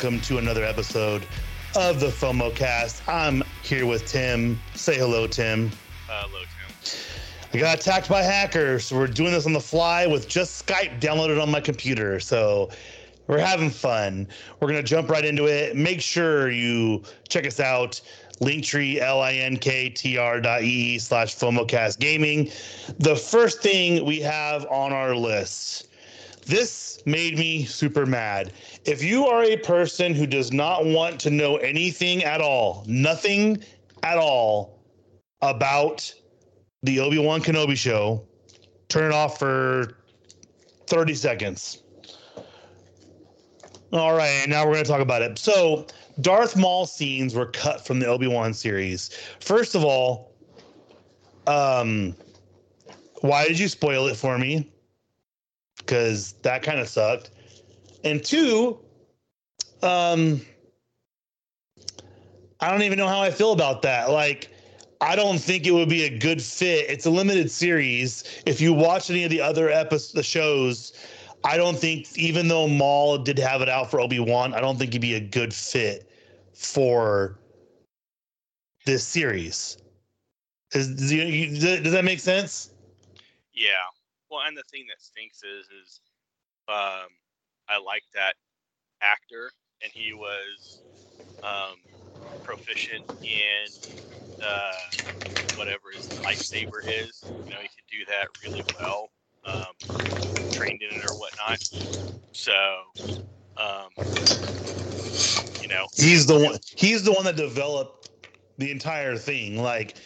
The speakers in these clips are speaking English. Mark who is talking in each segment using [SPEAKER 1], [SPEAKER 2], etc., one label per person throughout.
[SPEAKER 1] Welcome to another episode of the FOMO Cast. I'm here with Tim. Say hello, Tim.
[SPEAKER 2] Hello, Tim.
[SPEAKER 1] I got attacked by hackers, so we're doing this on the fly with just Skype downloaded on my computer. So we're having fun. We're gonna jump right into it. Make sure you check us out. Linktree, L-I-N-K-T-R dot E slash FOMOcast gaming. The first thing we have on our list. This made me super mad. If you are a person who does not want to know anything at all, nothing at all about the Obi Wan Kenobi show, turn it off for 30 seconds. All right, now we're going to talk about it. So, Darth Maul scenes were cut from the Obi Wan series. First of all, um, why did you spoil it for me? Because that kind of sucked. And two, um, I don't even know how I feel about that. Like, I don't think it would be a good fit. It's a limited series. If you watch any of the other episodes, the shows, I don't think even though Maul did have it out for Obi Wan, I don't think he'd be a good fit for this series. Is, does, does that make sense?
[SPEAKER 2] Yeah. Well, and the thing that stinks is, is um, I like that actor, and he was um, proficient in uh, whatever his lightsaber is. You know, he could do that really well. Um, trained in it or whatnot. So, um, you know,
[SPEAKER 1] he's the one. He's the one that developed the entire thing. Like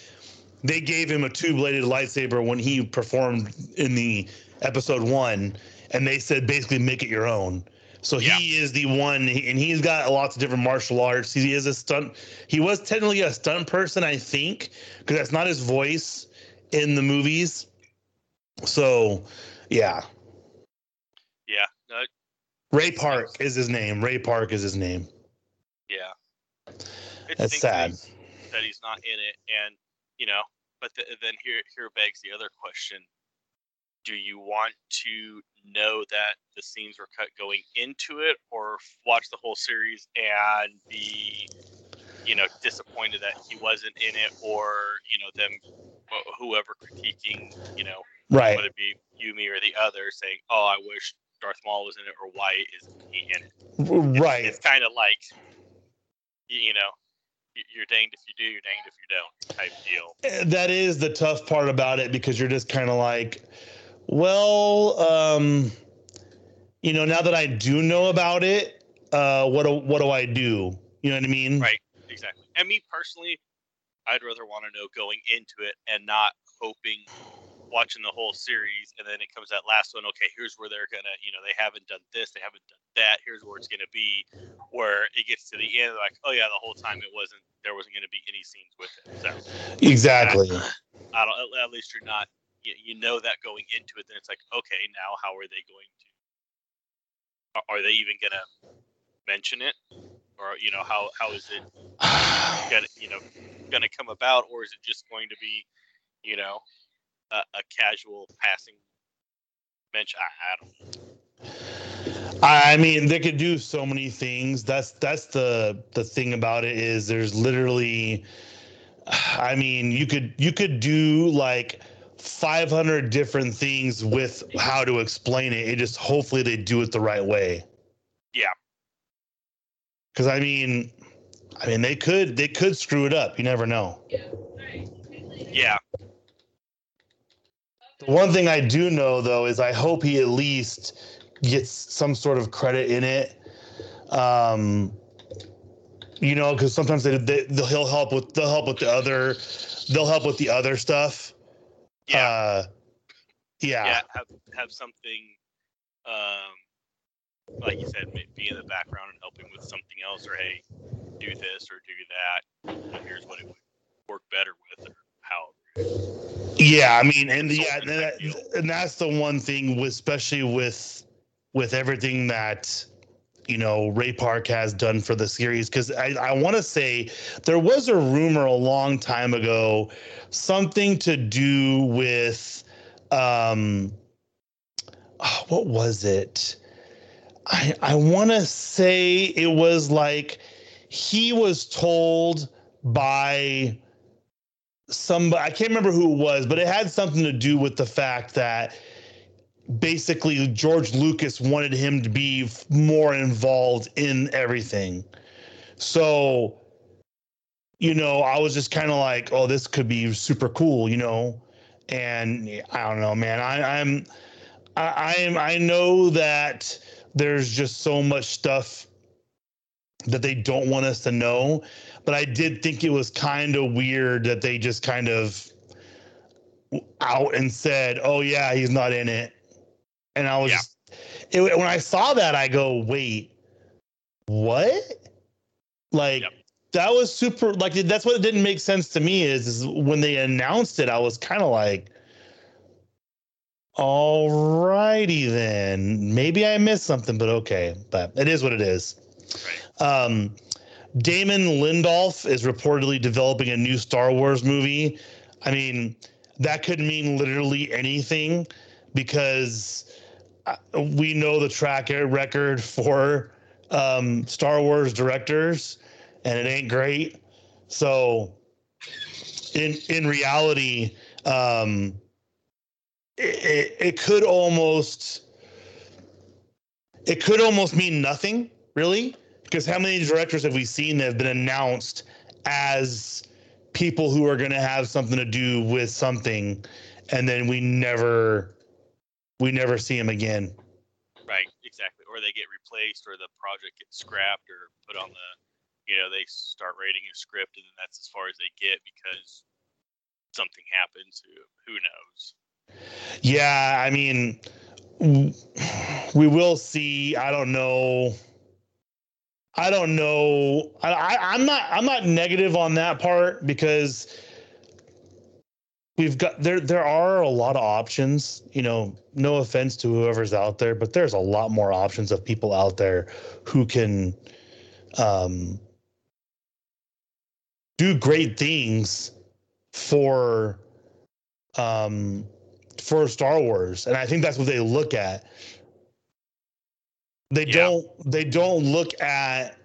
[SPEAKER 1] they gave him a two-bladed lightsaber when he performed in the episode one, and they said basically make it your own. So
[SPEAKER 2] Yeah.
[SPEAKER 1] he is the one, and he's got lots of different martial arts. He is a stunt. He was technically a stunt person, I think, because that's not his voice in the movies. So, yeah,
[SPEAKER 2] yeah,
[SPEAKER 1] Ray Park is his name. Ray Park is his name.
[SPEAKER 2] yeah. It
[SPEAKER 1] That's sad.
[SPEAKER 2] That he's not in it, and you know, but th- then here here begs the other question: Do you want to know that the scenes were cut going into it, or watch the whole series and be, you know, disappointed that he wasn't in it, or you know, them whoever critiquing, you know,
[SPEAKER 1] Right.
[SPEAKER 2] whether it be you, me, or the other, saying, "Oh, I wish Darth Maul was in it," or "Why isn't he in it?"
[SPEAKER 1] Right.
[SPEAKER 2] It's kind of like, you know, you're danged if you do, you're danged if you don't, type deal.
[SPEAKER 1] Eh, that is the tough part about it because you're just kind of like, well, um, you know, now that I do know about it, uh, what do, what do I do? You know what I mean?
[SPEAKER 2] Right. Exactly. And me personally, I'd rather want to know going into it and not hoping watching the whole series and then it comes that last one okay here's where they're gonna you know they haven't done this they haven't done that here's where it's gonna be where it gets to the end like oh yeah the whole time it wasn't there wasn't gonna be any scenes with it so.
[SPEAKER 1] Exactly.
[SPEAKER 2] I don't at- least you're not you, you know that going into it then it's like okay now how are they going to are- they even gonna mention it? Or you know how how is it gonna you know gonna come about or is it just going to be you know a, a casual passing mention I, I don't
[SPEAKER 1] I mean, they could do so many things. That's that's the the thing about it is there's literally, I mean, you could you could do like 500 different things with how to explain it. It just hopefully they do it the right way.
[SPEAKER 2] Yeah.
[SPEAKER 1] Because I mean, I mean they could they could screw it up. You never know.
[SPEAKER 2] yeah
[SPEAKER 1] The one thing I do know though is I hope he at least gets some sort of credit in it. Um, you know, because sometimes they, they they'll he'll help with they'll help with the other they'll help with the other stuff.
[SPEAKER 2] yeah
[SPEAKER 1] Uh, yeah.
[SPEAKER 2] yeah have have something um like you said be in the background and helping with something else or hey do this or do that here's what it would work better with or how
[SPEAKER 1] Yeah, I mean, and yeah, and, that, and that's the one thing, with, especially with with everything that you know Ray Park has done for the series. Because I, I want to say there was a rumor a long time ago, something to do with, um, oh, what was it? I I want to say it was like he was told by somebody I can't remember who it was, but it had something to do with the fact that basically George Lucas wanted him to be more involved in everything. So you know, I was just kind of like, oh, this could be super cool, you know. And I don't know, man. I, I'm I, I'm I know that there's just so much stuff that they don't want us to know. But I did think it was kind of weird that they just kind of out and said, "Oh yeah, he's not in it," and I was
[SPEAKER 2] Yeah.
[SPEAKER 1] just, it, when I saw that, I go, "Wait, what?" Like
[SPEAKER 2] Yep.
[SPEAKER 1] that was super. Like that's what didn't make sense to me is, is when they announced it, I was kind of like. All righty then. Maybe I missed something, but okay. But it is what it is.
[SPEAKER 2] Right.
[SPEAKER 1] Um, Damon Lindelof is reportedly developing a new Star Wars movie. I mean, that could mean literally anything because we know the track record for um, Star Wars directors, and it ain't great. So, in in reality, um, it, it, it could almost it could almost mean nothing, really, because how many directors have we seen that have been announced as people who are going to have something to do with something, and then we never we never see them again.
[SPEAKER 2] Right, exactly. Or they get replaced, or the project gets scrapped, or put on the, you know, they start writing a script, and then that's as far as they get because something happens. Who who knows?
[SPEAKER 1] Yeah, I mean, we will see. I don't know. I don't know. I, I, I'm not. I'm not negative on that part because we've got there. There are a lot of options. You know, no offense to whoever's out there, but there's a lot more options of people out there who can um, do great things for um for Star Wars, and I think that's what they look at. They
[SPEAKER 2] Yeah.
[SPEAKER 1] don't. They don't look at.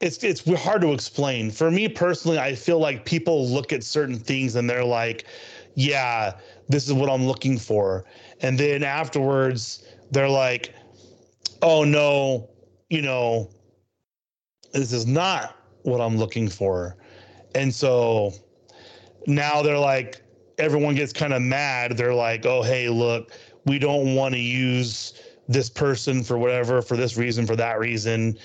[SPEAKER 1] It's it's hard to explain. For me personally, I feel like people look at certain things and they're like, "Yeah, this is what I'm looking for," and then afterwards they're like, "Oh no, you know, this is not what I'm looking for," and so now they're like everyone gets kind of mad. They're like oh hey look we don't want to use this person for whatever for this reason for that reason.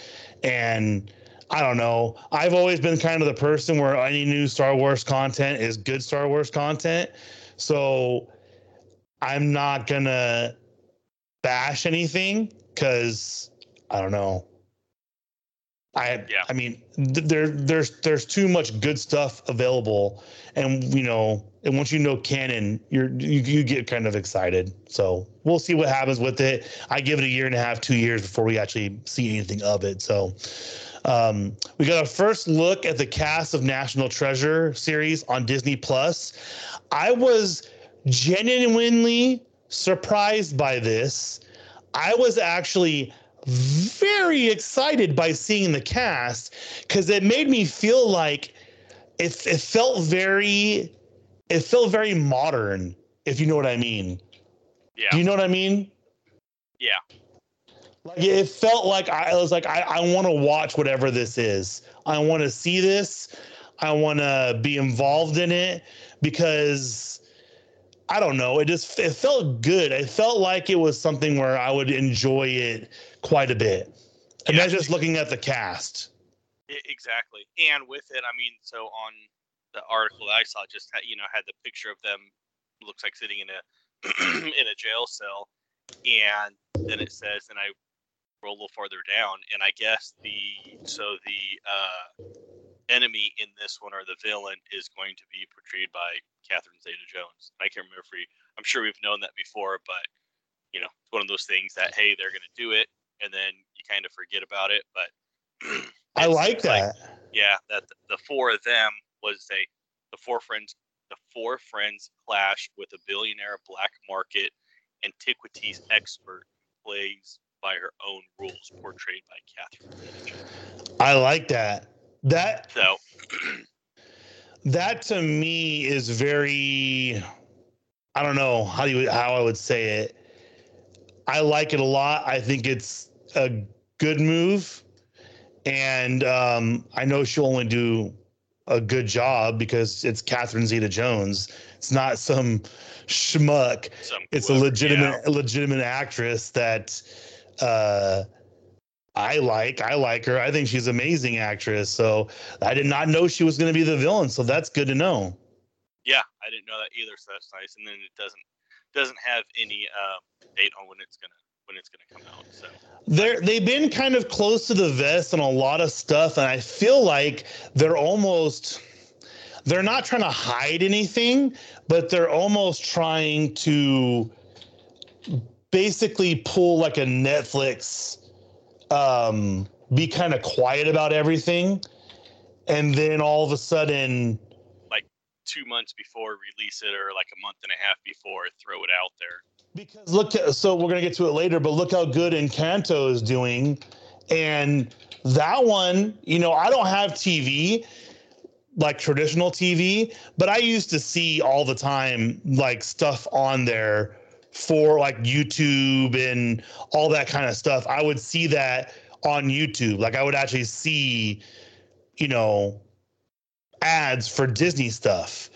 [SPEAKER 1] And i don't know. I've always been kind of the person where any new star wars content is good star wars content. So i'm not gonna bash anything because i don't know. I
[SPEAKER 2] Yeah.
[SPEAKER 1] I mean th- there there's there's too much good stuff available. And you know and once you know canon you're you, you get kind of excited. So we'll see what happens with it. I give it a year and a half two years before we actually see anything of it. So um, we got a first look at the cast of National Treasure series on Disney Plus. I was genuinely surprised by this. I was actually very excited by seeing the cast because it made me feel like it, it felt very it felt very modern if you know what i mean.
[SPEAKER 2] Yeah,
[SPEAKER 1] do you know what i mean?
[SPEAKER 2] Yeah,
[SPEAKER 1] like it felt like i was like i, I want to watch whatever this is. I want to see this. I want to be involved in it because i don't know it just it felt good. It felt like it was something where i would enjoy it quite a bit. And
[SPEAKER 2] Yeah.
[SPEAKER 1] that's just looking at the cast.
[SPEAKER 2] Exactly. And with it, I mean, so on the article that I saw, just had, you know had the picture of them, looks like sitting in a in a jail cell, and then it says, and I roll a little farther down, and I guess the so the uh, enemy in this one or the villain is going to be portrayed by Catherine Zeta-Jones. I can't remember if we, I'm sure we've known that before, but you know, it's one of those things that hey, they're going to do it, and then you kind of forget about it, but.
[SPEAKER 1] i like that
[SPEAKER 2] yeah, that th- the four of them was a the four friends the four friends clash with a billionaire black market antiquities expert plays by her own rules, portrayed by Catherine.
[SPEAKER 1] I like that. That
[SPEAKER 2] So
[SPEAKER 1] that to me is very I don't know how you how I would say it. I like it a lot. I think it's a good move. And um, I know she'll only do a good job because it's Catherine Zeta Jones. It's not some schmuck.
[SPEAKER 2] some
[SPEAKER 1] It's a legitimate
[SPEAKER 2] yeah,
[SPEAKER 1] legitimate actress that uh I like. I like her. I think she's an amazing actress. So I did not know she was going to be the villain. So that's good to know.
[SPEAKER 2] yeah, I didn't know that either, so that's nice. And then it doesn't doesn't have any um, date on when it's gonna when it's gonna come out. So
[SPEAKER 1] They're they've been kind of close to the vest on a lot of stuff, and I feel like they're almost they're not trying to hide anything, but they're almost trying to basically pull like a Netflix um be kind of quiet about everything and then all of a sudden like
[SPEAKER 2] two months before release it, or like a month and a half before, throw it out there.
[SPEAKER 1] Because look, at, so we're gonna get to it later, but look how good Encanto is doing, and that one, you know, I don't have TV, like traditional TV, but I used to see all the time like stuff on there for like YouTube and all that kind of stuff. I would see that on YouTube, like I would actually see, you know, ads for Disney stuff,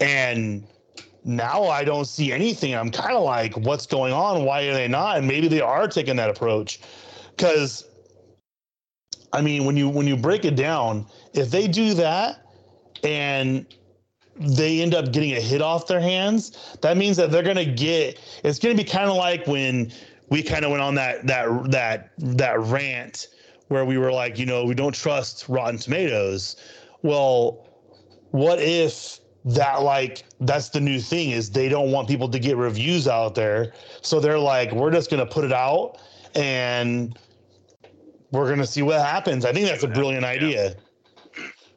[SPEAKER 1] and now I don't see anything. I'm kind of like, what's going on? Why are they not? And maybe they are taking that approach. Because I mean, when you when you break it down, if they do that and they end up getting a hit off their hands, that means that they're gonna get it's gonna be kind of like when we kind of went on that that that that rant where we were like, you know, we don't trust Rotten Tomatoes. Well, what if that like that's the new thing is they don't want people to get reviews out there. So they're like we're just going to put it out and we're going to see what happens. I think that's a brilliant idea.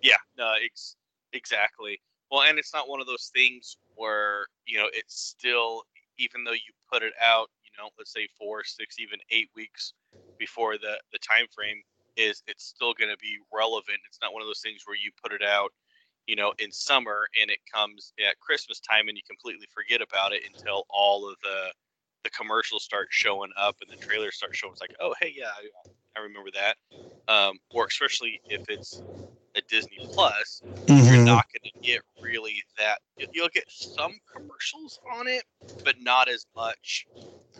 [SPEAKER 2] Yeah, no, ex- exactly. Well, and it's not one of those things where you know it's still, even though you put it out, you know, let's say four, six, even eight weeks before the the time frame is, it's still going to be relevant. It's not one of those things where you put it out, you know, in summer and it comes at Christmas time and you completely forget about it until all of the the commercials start showing up and the trailers start showing. It's like, oh, hey, yeah, I, I remember that. Um, or especially if it's a Disney Plus, you're
[SPEAKER 1] Mhm.
[SPEAKER 2] not going to get really that. You'll get some commercials on it, but not as much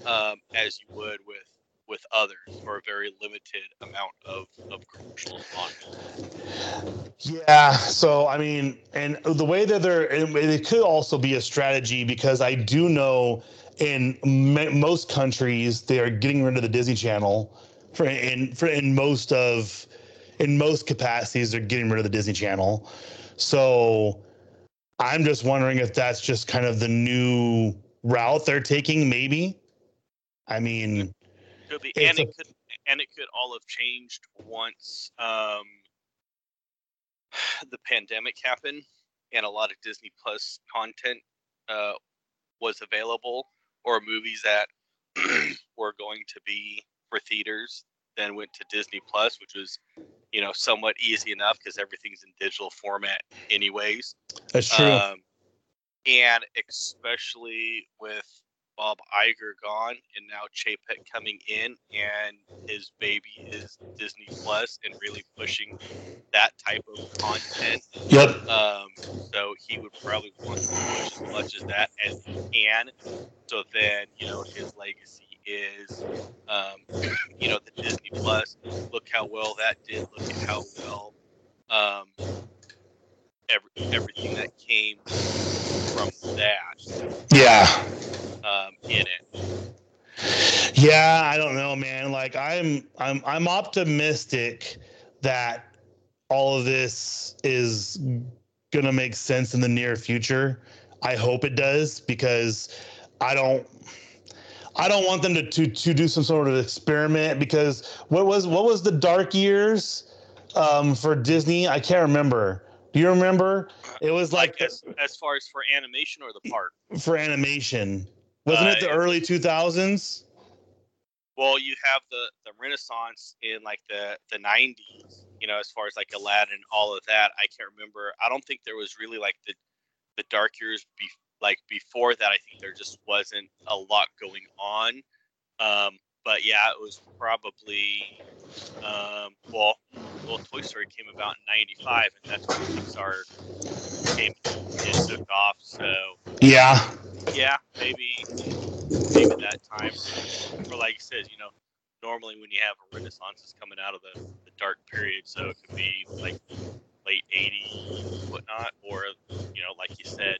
[SPEAKER 2] um, as you would with with others, or a very limited amount of, of commercials on it.
[SPEAKER 1] Yeah. So I mean, and the way that they're, and it could also be a strategy because I do know in m- most countries they are getting rid of the Disney Channel for in for in most of in most capacities they're getting rid of the Disney Channel. So I'm just wondering if that's just kind of the new route they're taking. Maybe. I mean,
[SPEAKER 2] Could be, and it could and it could all have changed once um, the pandemic happened and a lot of Disney Plus content uh, was available, or movies that were going to be for theaters then went to Disney Plus, which was you know somewhat easy enough because everything's in digital format anyways.
[SPEAKER 1] that's true.
[SPEAKER 2] Um, and especially with Bob Iger gone and now Chapek coming in and his baby is Disney Plus and really pushing that type of content.
[SPEAKER 1] yep.
[SPEAKER 2] Um, so he would probably want to push as much as that as he can. So then, you know, his legacy is, um, you know, the Disney Plus. Look how well that did. Look at how well um, every, everything that came from that
[SPEAKER 1] Yeah.
[SPEAKER 2] um, in it.
[SPEAKER 1] Yeah, I don't know, man. Like I'm I'm I'm optimistic that all of this is going to make sense in the near future. I hope it does because I don't I don't want them to to to do some sort of experiment because what was what was the dark years um for Disney? I can't remember. Do you remember? It was
[SPEAKER 2] Like
[SPEAKER 1] like,
[SPEAKER 2] as, as far as for animation or the part.
[SPEAKER 1] for animation. Wasn't it the
[SPEAKER 2] Uh,
[SPEAKER 1] early 2000s?
[SPEAKER 2] well, you have the the Renaissance in like the the '90s. You know, as far as like Aladdin, all of that. I can't remember. I don't think there was really like the the dark years be, like before that. I think there just wasn't a lot going on. Um, but yeah, it was probably um, well, well, Toy Story came about in '95, and that's when Pixar came and took off. So
[SPEAKER 1] Yeah.
[SPEAKER 2] yeah, maybe maybe that time, or like you said, you know, normally when you have a Renaissance, it's coming out of the, the dark period, so it could be like late '80s, whatnot, or you know, like you said,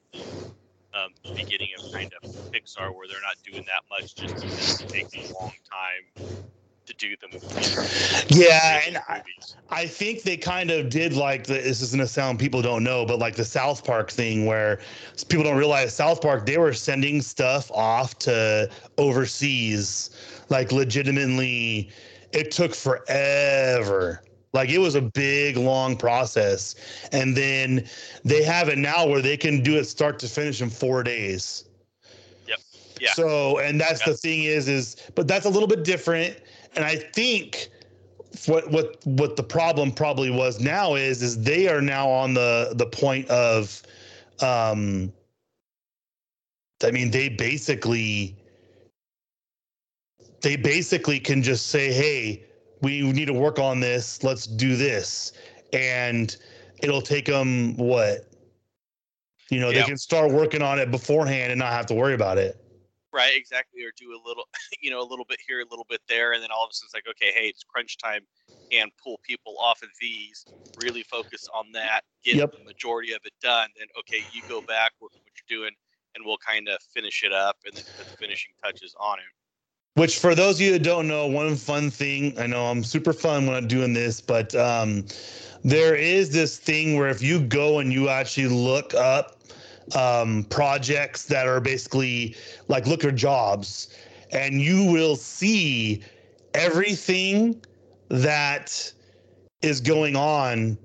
[SPEAKER 2] um, beginning of kind of Pixar where they're not doing that much just because it takes a long time to do them.
[SPEAKER 1] Yeah, and I, I think they kind of did like the, this is gonna sound people don't know, but like the South Park thing where people don't realize South Park they were sending stuff off to overseas, like legitimately. It took forever. Like it was a big, long process, and then they have it now where they can do it start to finish in four days.
[SPEAKER 2] Yep. Yeah.
[SPEAKER 1] So, and that's the thing is, is but that's a little bit different. And I think what what what the problem probably was now is is they are now on the the point of um I mean they basically they basically can just say hey we need to work on this let's do this and it'll take them what you know
[SPEAKER 2] Yeah.
[SPEAKER 1] they can start working on it beforehand and not have to worry about it
[SPEAKER 2] Right, exactly. Or do a little, you know, a little bit here, a little bit there, and then all of a sudden it's like, okay, hey, it's crunch time, and pull people off of these, really focus on that, get
[SPEAKER 1] Yep.
[SPEAKER 2] the majority of it done. Then, okay, you go back, work what you're doing, and we'll kind of finish it up and then put the finishing touches on it.
[SPEAKER 1] Which, for those of you that don't know, one fun thing I know I'm super fun when I'm doing this, but um, there is this thing where if you go and you actually look up um, projects that are basically like look at jobs, and you will see everything that is going on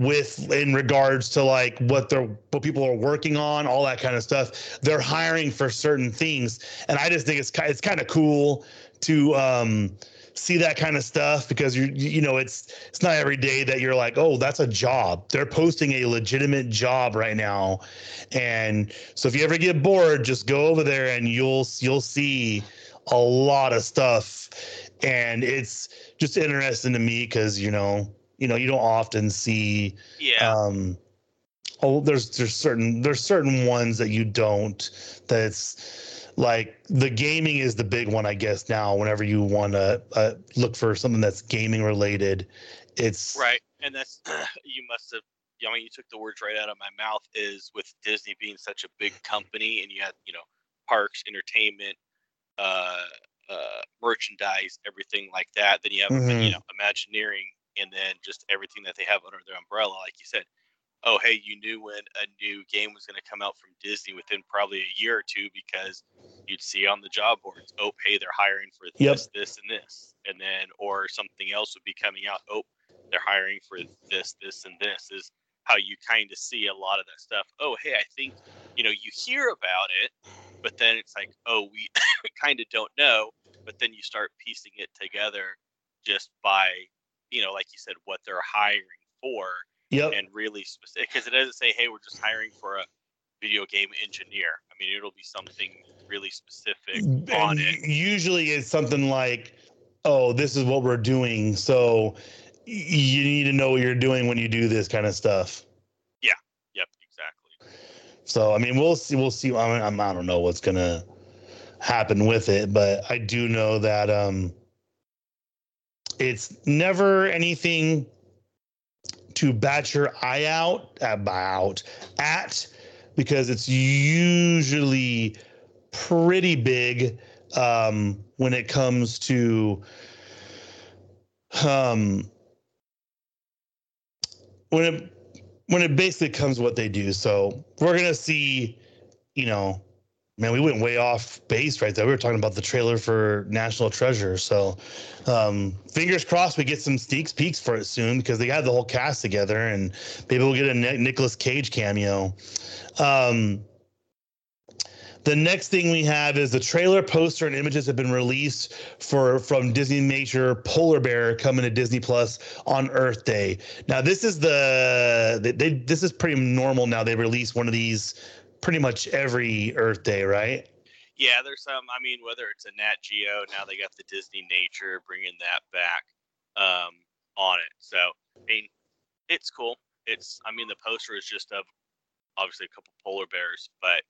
[SPEAKER 1] with in regards to like what they're what people are working on all that kind of stuff they're hiring for certain things. And i just think it's it's kind of cool to um see that kind of stuff because you you know it's it's not every day that you're like oh that's a job. They're posting a legitimate job right now. And so if you ever get bored just go over there and you'll you'll see a lot of stuff. And it's just interesting to me because you know you know you don't often see
[SPEAKER 2] Yeah,
[SPEAKER 1] um oh there's there's certain there's certain ones that you don't that's like the gaming is the big one i guess now whenever you want to uh, look for something that's gaming related it's
[SPEAKER 2] right. And that's you must have. I mean, you took the words right out of my mouth. Is with Disney being such a big company, and you had you know parks, entertainment, uh, uh, merchandise, everything like that. Then you have
[SPEAKER 1] Mhm.
[SPEAKER 2] you know Imagineering, and then just everything that they have under their umbrella. Like you said, oh hey, you knew when a new game was going to come out from Disney within probably a year or two because you'd see on the job boards, oh hey, they're hiring for
[SPEAKER 1] Yep.
[SPEAKER 2] this, this, and this, and then or something else would be coming out. Oh, they're hiring for this, this, and this is how you kind of see a lot of that stuff. Oh, hey, I think you know you hear about it, but then it's like, oh, we kind of don't know. But then you start piecing it together just by you know, like you said, what they're hiring for,
[SPEAKER 1] yep
[SPEAKER 2] and really specific because it doesn't say, hey, we're just hiring for a video game engineer. I mean, it'll be something really specific on
[SPEAKER 1] And
[SPEAKER 2] it.
[SPEAKER 1] usually it's something like oh this is what we're doing so you need to know what you're doing when you do this kind of stuff Yeah.
[SPEAKER 2] Yep, exactly.
[SPEAKER 1] So I mean, we'll see. We'll see. I, mean, I'm, I don't know what's gonna happen with it, but I do know that um, it's never anything to bat your eye out about at because it's usually pretty big um, when it comes to um, when it when it basically comes what they do. So we're gonna see, you know, man, we went way off base right there. We were talking about the trailer for National Treasure. So um fingers crossed we get some sneak peeks for it soon because they had the whole cast together and maybe we'll get a Nicolas Cage cameo. Um the next thing we have is the trailer poster and images have been released for from Disney Nature Polar Bear coming to Disney Plus on Earth Day. Now this is the they, this is pretty normal now. They release one of these pretty much every Earth Day, right?
[SPEAKER 2] Yeah, there's some. I mean, whether it's a Nat Geo, now they got the Disney Nature bringing that back um, on it. So I mean, it's cool. It's I mean, the poster is just of obviously a couple polar bears, but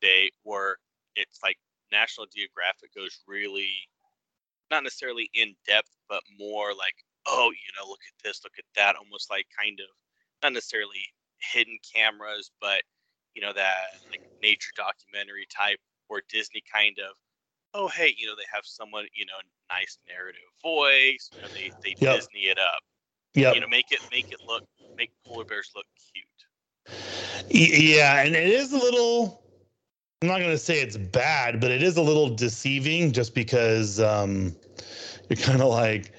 [SPEAKER 2] they were it's like National Geographic goes really not necessarily in depth, but more like, oh, you know, look at this, look at that, almost like kind of not necessarily hidden cameras, but you know, that like nature documentary type or Disney kind of, oh hey, you know, they have someone, you know, nice narrative voice, you know, they they yep. Disney it up.
[SPEAKER 1] Yeah.
[SPEAKER 2] You know, make it make it look make polar bears look cute.
[SPEAKER 1] Yeah, and it is a little I'm not going to say it's bad, but it is a little deceiving just because um, you're kind of like,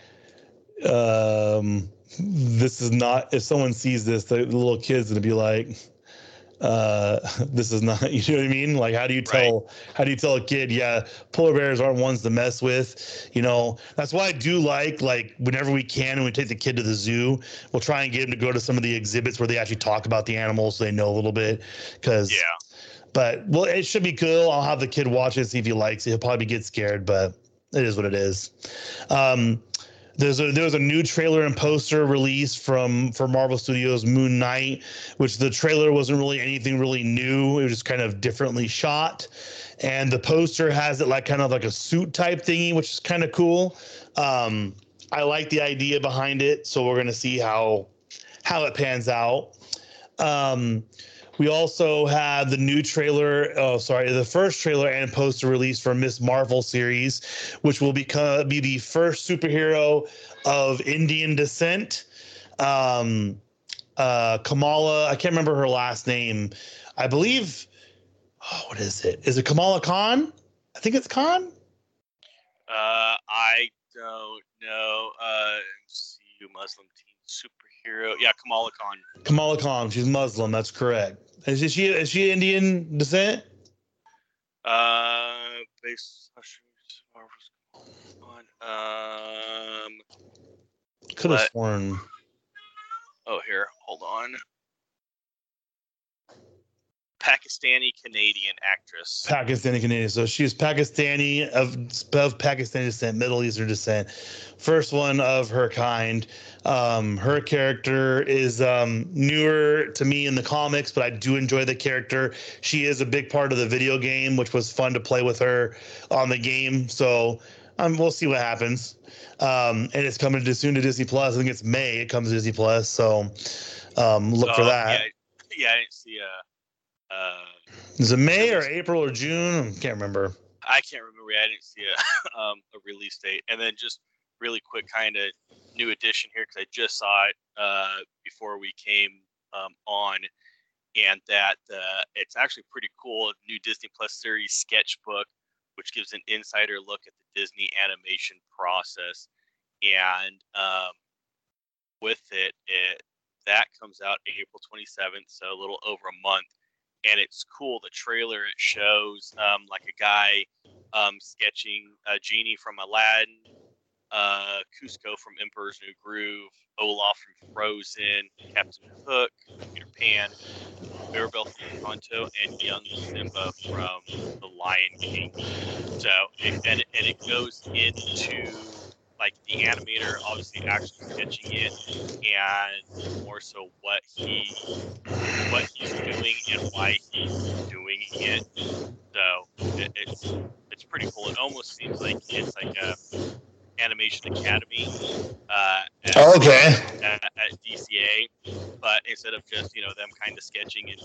[SPEAKER 1] um, this is not, if someone sees this, the little kid's going to be like, uh, this is not, you know what I mean? Like, how do you tell, right. how do you tell a kid, yeah, polar bears aren't ones to mess with? You know, that's why I do like, like, whenever we can and we take the kid to the zoo, we'll try and get him to go to some of the exhibits where they actually talk about the animals so they know a little bit. Cause,
[SPEAKER 2] yeah
[SPEAKER 1] but well, it should be cool. I'll have the kid watch it, see if he likes it. He'll probably get scared, but it is what it is. Um, there's a there was a new trailer and poster released from for Marvel Studios Moon Knight, which the trailer wasn't really anything really new. It was just kind of differently shot, and the poster has it like kind of like a suit type thingy, which is kind of cool. Um, I like the idea behind it, so we're gonna see how how it pans out. Um, we also have the new trailer. Oh, sorry, the first trailer and poster release for Miss Marvel series, which will become be the first superhero of Indian descent. Um, uh, Kamala, I can't remember her last name. I believe. Oh, what is it? Is it Kamala Khan? I think it's Khan.
[SPEAKER 2] Uh, I don't know. Uh, you Muslim teen superhero. Yeah, Kamala Khan.
[SPEAKER 1] Kamala Khan. She's Muslim. That's correct. Is she is she Indian descent?
[SPEAKER 2] Uh, based on um.
[SPEAKER 1] Could have sworn.
[SPEAKER 2] Oh, here, hold on. Pakistani Canadian actress.
[SPEAKER 1] Pakistani Canadian. So she's Pakistani of, of Pakistani descent, Middle Eastern descent. First one of her kind. Um, her character is um, newer to me in the comics, but I do enjoy the character. She is a big part of the video game, which was fun to play with her on the game. So um, we'll see what happens. Um, and it's coming to soon to Disney Plus. I think it's May. It comes to Disney Plus. So um, look for oh, that.
[SPEAKER 2] Yeah, yeah, I didn't see. Uh uh,
[SPEAKER 1] Is it May or April or June? I can't remember.
[SPEAKER 2] I can't remember. I didn't see a, um, a release date. And then just really quick, kind of new addition here because I just saw it uh, before we came um, on, and that uh, it's actually pretty cool. New Disney Plus series sketchbook, which gives an insider look at the Disney animation process, and um, with it, it that comes out April 27th, so a little over a month and it's cool. The trailer it shows um, like a guy um, sketching a genie from Aladdin, uh, Kuzco from Emperor's New Groove, Olaf from Frozen, Captain Hook, Peter Pan, Mirabel from Encanto, and young Simba from The Lion King. So, and, and it goes into like the animator obviously actually sketching it and more so what he what he's doing and why he's doing it. So it, it's it's pretty cool. It almost seems like it's like a animation academy uh, at,
[SPEAKER 1] okay.
[SPEAKER 2] at, at dca but instead of just you know them kind of sketching and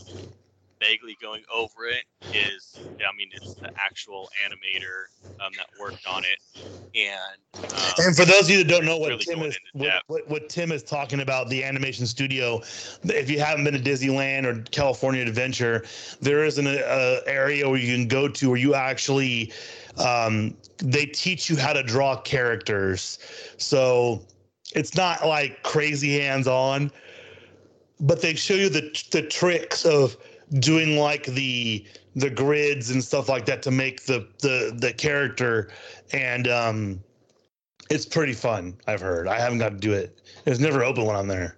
[SPEAKER 2] vaguely going over it is I mean it's the actual animator um, that worked on it. And um,
[SPEAKER 1] and for those of you that don't know what really Tim is what, what, what, Tim is talking about the animation studio if you haven't been to Disneyland or California Adventure there is an uh, area where you can go to where you actually um, they teach you how to draw characters. So it's not like crazy hands on but they show you the the tricks of doing like the the grids and stuff like that to make the the the character and um it's pretty fun i've heard i haven't got to do it there's never open when i'm there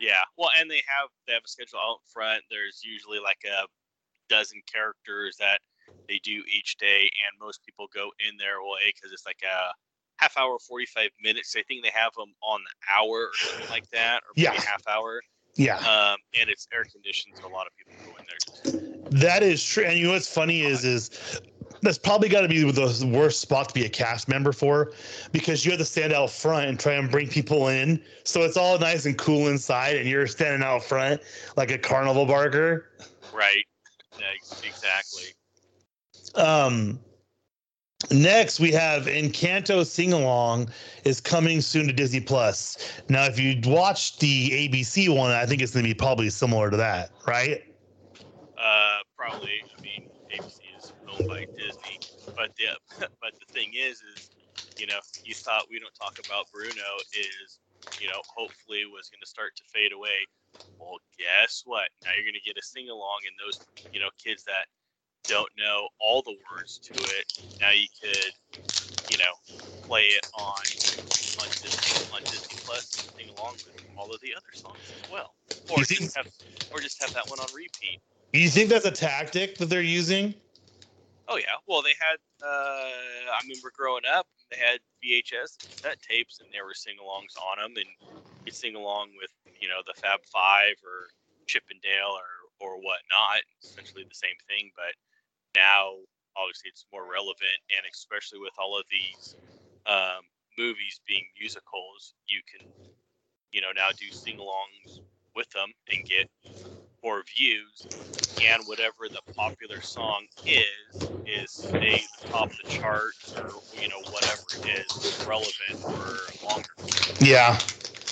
[SPEAKER 2] Yeah, well, and they have they have a schedule out front. There's usually like a dozen characters that they do each day, and most people go in their way because it's like a half hour, forty five minutes. I think they have them on the hour or something like that, or maybe
[SPEAKER 1] Yeah.
[SPEAKER 2] half hour.
[SPEAKER 1] Yeah
[SPEAKER 2] Um, and it's air conditioned, so a lot of people go in there.
[SPEAKER 1] that is true and you know what's funny is is that's probably got to be the worst spot to be a cast member for because you have to stand out front and try and bring people in so it's all nice and cool inside and you're standing out front like a carnival barker
[SPEAKER 2] Right. Yeah, exactly.
[SPEAKER 1] Um, next we have Encanto Sing Along is coming soon to Disney Plus. Now, if you watch the ABC one, I think it's going to be probably similar to that, right?
[SPEAKER 2] Uh, probably. I mean, ABC is owned by Disney, but the but the thing is, is you know, you thought we don't talk about Bruno is you know hopefully was going to start to fade away. Well, guess what? Now you're going to get a sing along, and those you know kids that don't know all the words to it, now you could you know play it on on Disney on Disney Plus and sing along with all of the other songs as well, or
[SPEAKER 1] think-
[SPEAKER 2] just have or just have that one on repeat.
[SPEAKER 1] Do you think that's a tactic that they're using?
[SPEAKER 2] Oh yeah. Well, they had. Uh, I mean, we're growing up. They had VHS cassette tapes, and there were sing-alongs on them, and you sing along with you know the Fab Five or Chip 'n Dale or or whatnot. Essentially the same thing, but now obviously it's more relevant, and especially with all of these um, movies being musicals, you can you know now do sing-alongs with them and get more views and whatever the popular song is is stay top of the charts or you know whatever it is relevant for longer
[SPEAKER 1] Yeah.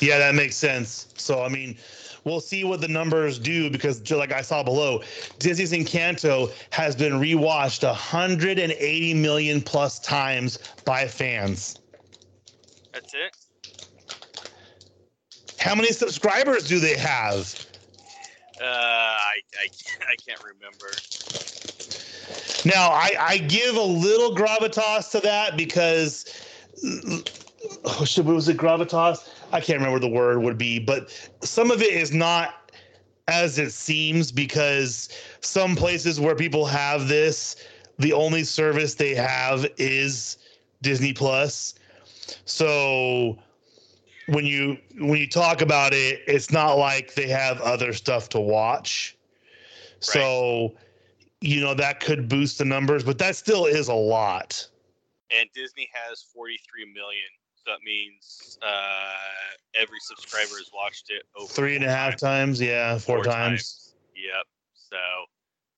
[SPEAKER 1] Yeah, that makes sense. So, I mean, we'll see what the numbers do because, just like I saw below, Disney's Encanto has been rewatched 180 million plus times by fans.
[SPEAKER 2] that's it
[SPEAKER 1] How many subscribers do they have?
[SPEAKER 2] uh i i, I can't remember
[SPEAKER 1] Now, I, I give a little gravitas to that because, oh, what was it gravitas? I can't remember the word would be, but some of it is not as it seems because some places where people have this, the only service they have is Disney Plus. So when you when you talk about it, it's not like they have other stuff to watch. So you know that could boost the numbers, but that still is a lot.
[SPEAKER 2] and disney has 43 million so that means uh every subscriber has watched it over
[SPEAKER 1] Three and a
[SPEAKER 2] four
[SPEAKER 1] half
[SPEAKER 2] times.
[SPEAKER 1] times, yeah, four, times.
[SPEAKER 2] Yep. So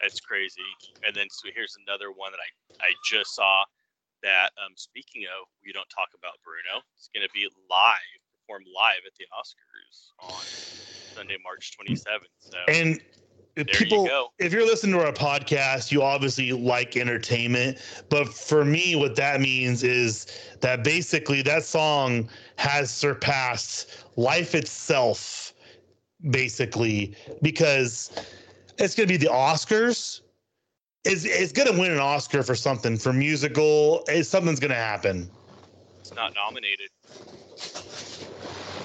[SPEAKER 2] that's crazy. And then so here's another one that I I just saw that um speaking of we don't talk about Bruno, it's gonna be live, performed live at the Oscars on Sunday, March twenty seventh. So
[SPEAKER 1] And if
[SPEAKER 2] there
[SPEAKER 1] people,
[SPEAKER 2] you
[SPEAKER 1] if you're listening to our podcast, you obviously like entertainment. But for me, what that means is that basically that song has surpassed life itself, basically, because it's going to be the Oscars. It's, it's going to win an Oscar for something, for musical. It's, something's going to happen.
[SPEAKER 2] It's not nominated.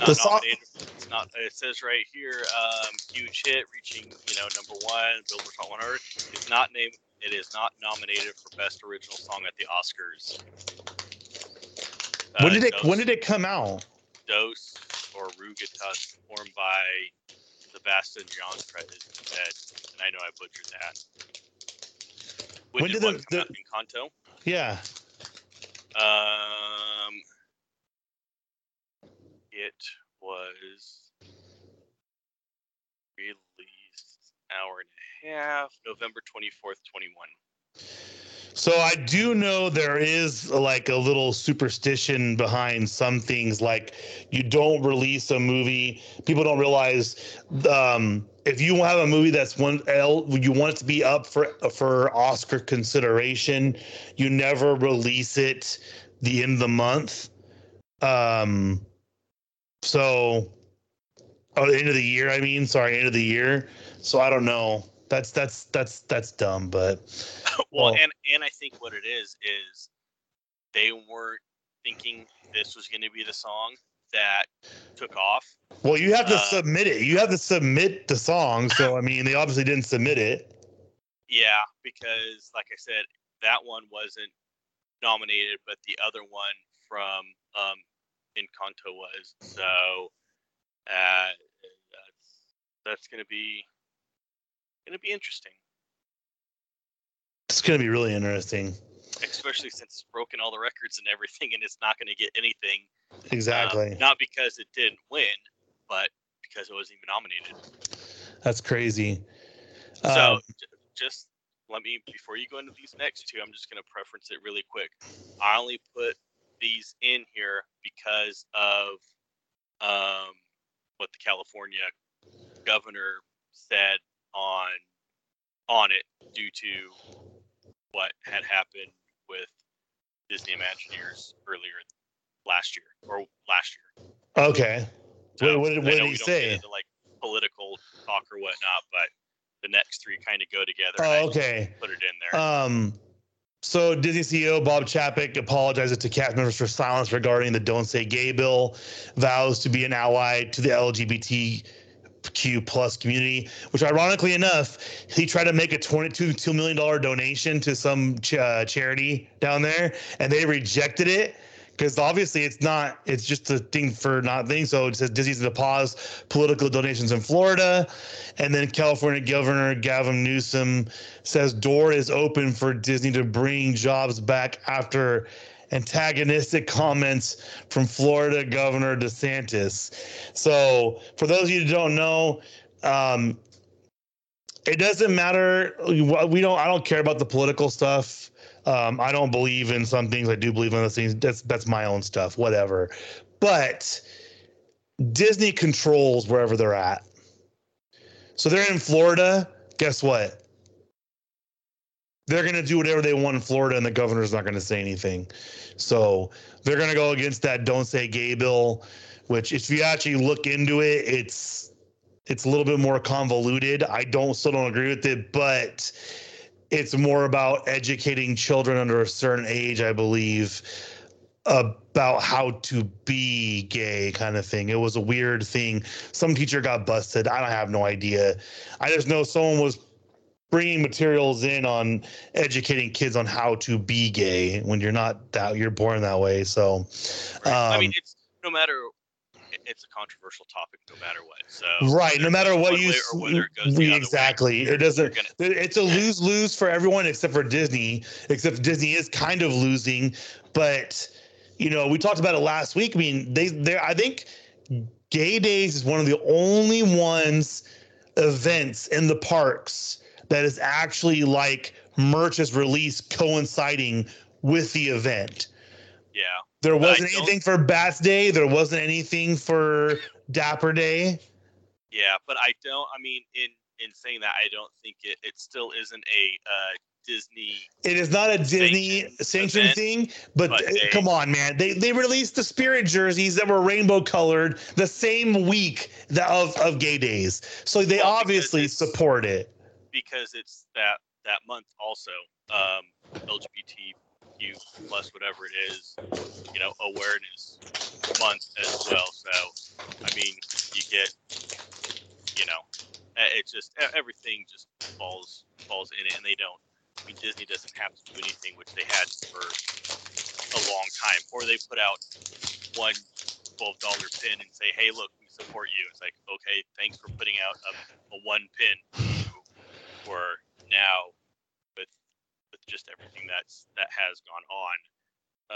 [SPEAKER 2] Not
[SPEAKER 1] The song-
[SPEAKER 2] It's not it says right here, um, huge hit reaching, you know, number one, Billboard Hot 100. It's not named it is not nominated for Best Original Song at the Oscars.
[SPEAKER 1] when
[SPEAKER 2] Uh,
[SPEAKER 1] did it?
[SPEAKER 2] Dose-
[SPEAKER 1] When did it come out?
[SPEAKER 2] Dose or Rugatas formed by Sebastian Janstra is dead. And I know I butchered that. When,
[SPEAKER 1] When
[SPEAKER 2] did,
[SPEAKER 1] did
[SPEAKER 2] what
[SPEAKER 1] the-
[SPEAKER 2] come out Encanto?
[SPEAKER 1] Yeah.
[SPEAKER 2] Um, it was released hour and a half, November twenty fourth, twenty one.
[SPEAKER 1] So I do know there is like a little superstition behind some things. Like you don't release a movie. People don't realize um, if you have a movie that's one L, you want it to be up for for Oscar consideration. You never release it the end of the month. Um, so, oh, the end of the year. I mean, sorry, end of the year. So I don't know. That's that's that's that's dumb, but
[SPEAKER 2] well,
[SPEAKER 1] Well-
[SPEAKER 2] and and I think what it is is they weren't thinking this was going to be the song that took off.
[SPEAKER 1] well, you have to
[SPEAKER 2] Uh,
[SPEAKER 1] submit it. You have to submit the song. So I mean, they obviously didn't submit it.
[SPEAKER 2] Yeah, because like I said, that one wasn't nominated, but the other one from um, Encanto was. So uh, that's that's going to be going to be interesting,
[SPEAKER 1] It's gonna be really interesting.
[SPEAKER 2] especially since it's broken all the records and everything, and it's not going to get anything. um,
[SPEAKER 1] Exactly.
[SPEAKER 2] not because it didn't win, but because it wasn't even nominated.
[SPEAKER 1] That's crazy.
[SPEAKER 2] So
[SPEAKER 1] Um,
[SPEAKER 2] j- just let me before you go into these next two, I'm just going to preference it really quick. I only put these in here because of um, what the California governor said on on it due to what had happened with Disney Imagineers earlier last year or last year.
[SPEAKER 1] okay. Wait, what did- what did he say?
[SPEAKER 2] into, like political talk or whatnot, but the next three kind of go together.
[SPEAKER 1] Oh, okay.
[SPEAKER 2] Put it in there.
[SPEAKER 1] Um, so Disney CEO Bob Chapek apologizes to cast members for silence regarding the "Don't Say Gay" bill, vows to be an ally to the LGBTQ plus community. Which, ironically enough, he tried to make a twenty-two two million dollar donation to some ch- uh, charity down there, and they rejected it. Because obviously it's not, it's just a thing for not things. So it says Disney's to pause political donations in Florida. And then California Governor Gavin Newsom says door is open for Disney to bring jobs back after antagonistic comments from Florida Governor DeSantis. So, for those of you who don't know, um, it doesn't matter. We don't. I don't care about the political stuff. Um, I don't believe in some things. I do believe in other things. That's that's my own stuff. Whatever. But Disney controls wherever they're at. So they're in Florida. Guess what? They're going to do whatever they want in Florida, and the governor's not going to say anything. So they're going to go against that "Don't Say Gay" bill, which, if you actually look into it, it's it's a little bit more convoluted. I don't still don't agree with it, but it's more about educating children under a certain age, I believe, about how to be gay kind of thing. It was a weird thing. Some teacher got busted. I don't have no idea. I just know someone was bringing materials in on educating kids on how to be gay when you're not that you're born that way. So,
[SPEAKER 2] Right. I mean,
[SPEAKER 1] um,
[SPEAKER 2] it's no matter. It- It's a controversial topic, no matter what. So
[SPEAKER 1] right. No matter what you
[SPEAKER 2] way
[SPEAKER 1] s-
[SPEAKER 2] or whether it goes the
[SPEAKER 1] we
[SPEAKER 2] other way,
[SPEAKER 1] exactly. It doesn't.
[SPEAKER 2] gonna-
[SPEAKER 1] It's a lose lose for everyone except for Disney. Except Disney is kind of losing, but you know we talked about it last week. I mean, they they I think Gay Days is one of the only ones events in the parks that is actually like merch is released coinciding with the event.
[SPEAKER 2] Yeah.
[SPEAKER 1] There wasn't anything for Bats Day. There wasn't anything for Dapper Day.
[SPEAKER 2] Yeah, but I don't. I mean, in in saying that, I don't think it it still isn't a uh, Disney.
[SPEAKER 1] It is not a Disney
[SPEAKER 2] Sanctioned
[SPEAKER 1] thing, but,
[SPEAKER 2] but
[SPEAKER 1] uh,
[SPEAKER 2] they-
[SPEAKER 1] come on, man. They they released the spirit jerseys that were rainbow colored the same week that of, of gay days. So they
[SPEAKER 2] Well,
[SPEAKER 1] obviously support it.
[SPEAKER 2] because it's that that month also um plus whatever it is you know awareness month as well. So i mean you get you know eh, it just e- everything just falls falls in it. And they don't i mean disney doesn't have to do anything which they had for a long time. Or they put out one $12 pin and say hey look we support you. It's like okay thanks for putting out a, a one pin were now just everything that's that has gone on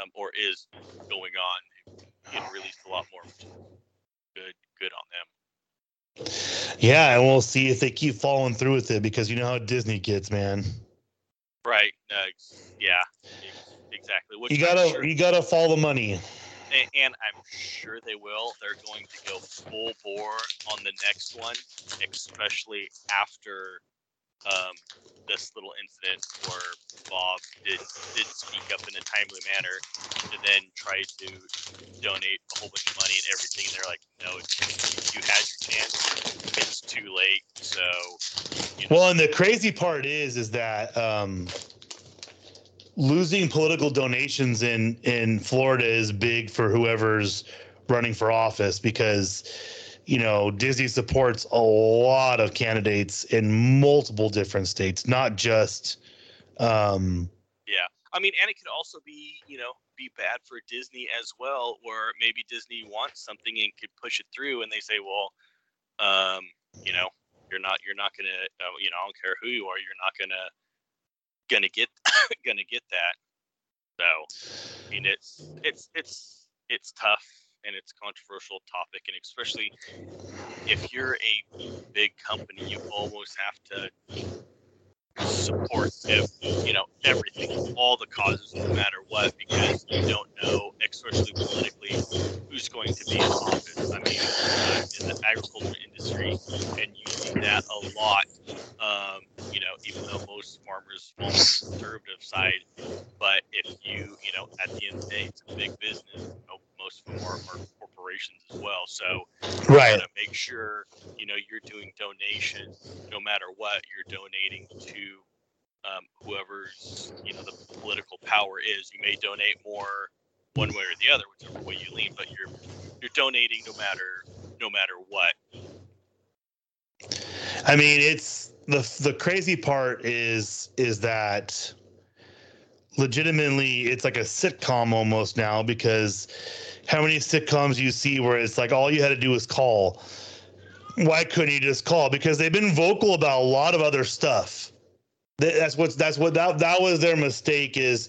[SPEAKER 2] um, or is going on they've released a lot more good good on them
[SPEAKER 1] Yeah, and we'll see if they keep following through with it because you know how Disney gets, man.
[SPEAKER 2] right uh, yeah exactly Which
[SPEAKER 1] You gotta
[SPEAKER 2] sure-
[SPEAKER 1] you gotta follow the money.
[SPEAKER 2] and, and i'm sure they will they're going to go full bore on the next one especially after um, this little incident where Bob did did speak up in a timely manner, and then try to donate a whole bunch of money and everything. And They're like, no, you had your chance. It's too late. So.
[SPEAKER 1] You know. Well, and the crazy part is, is that. Um, losing political donations in in Florida is big for whoever's running for office because you know Disney supports a lot of candidates in multiple different states, not just. Um,
[SPEAKER 2] yeah, I mean, and it could also be you know be bad for Disney as well, or maybe Disney wants something and could push it through, and they say, well, um, you know, you're not you're not gonna uh, you know I don't care who you are, you're not gonna gonna get gonna get that. So, I mean, it's it's it's it's tough and it's a controversial topic, and especially if you're a big company, you almost have to support if you know everything, all the causes, no matter what, because you don't know, especially politically, who's going to be in office. I mean, uh, in the agriculture industry, and you see that a lot. Um, you know, even though most farmers on the conservative side, but if you, you know, at the end of the day, it's a big business. Know, most of them are, are corporations as well. So you
[SPEAKER 1] right.
[SPEAKER 2] gotta make sure you know you're doing donations, no matter what you're donating to um, whoever's you know the political power is. You may donate more one way or the other, whichever way you lean, but you're you're donating no matter no matter what.
[SPEAKER 1] I mean, it's the the crazy part is is that legitimately it's like a sitcom almost now because how many sitcoms you see where it's like all you had to do was call. Why couldn't you just call? Because they've been vocal about a lot of other stuff. That's what's that's what that that was their mistake is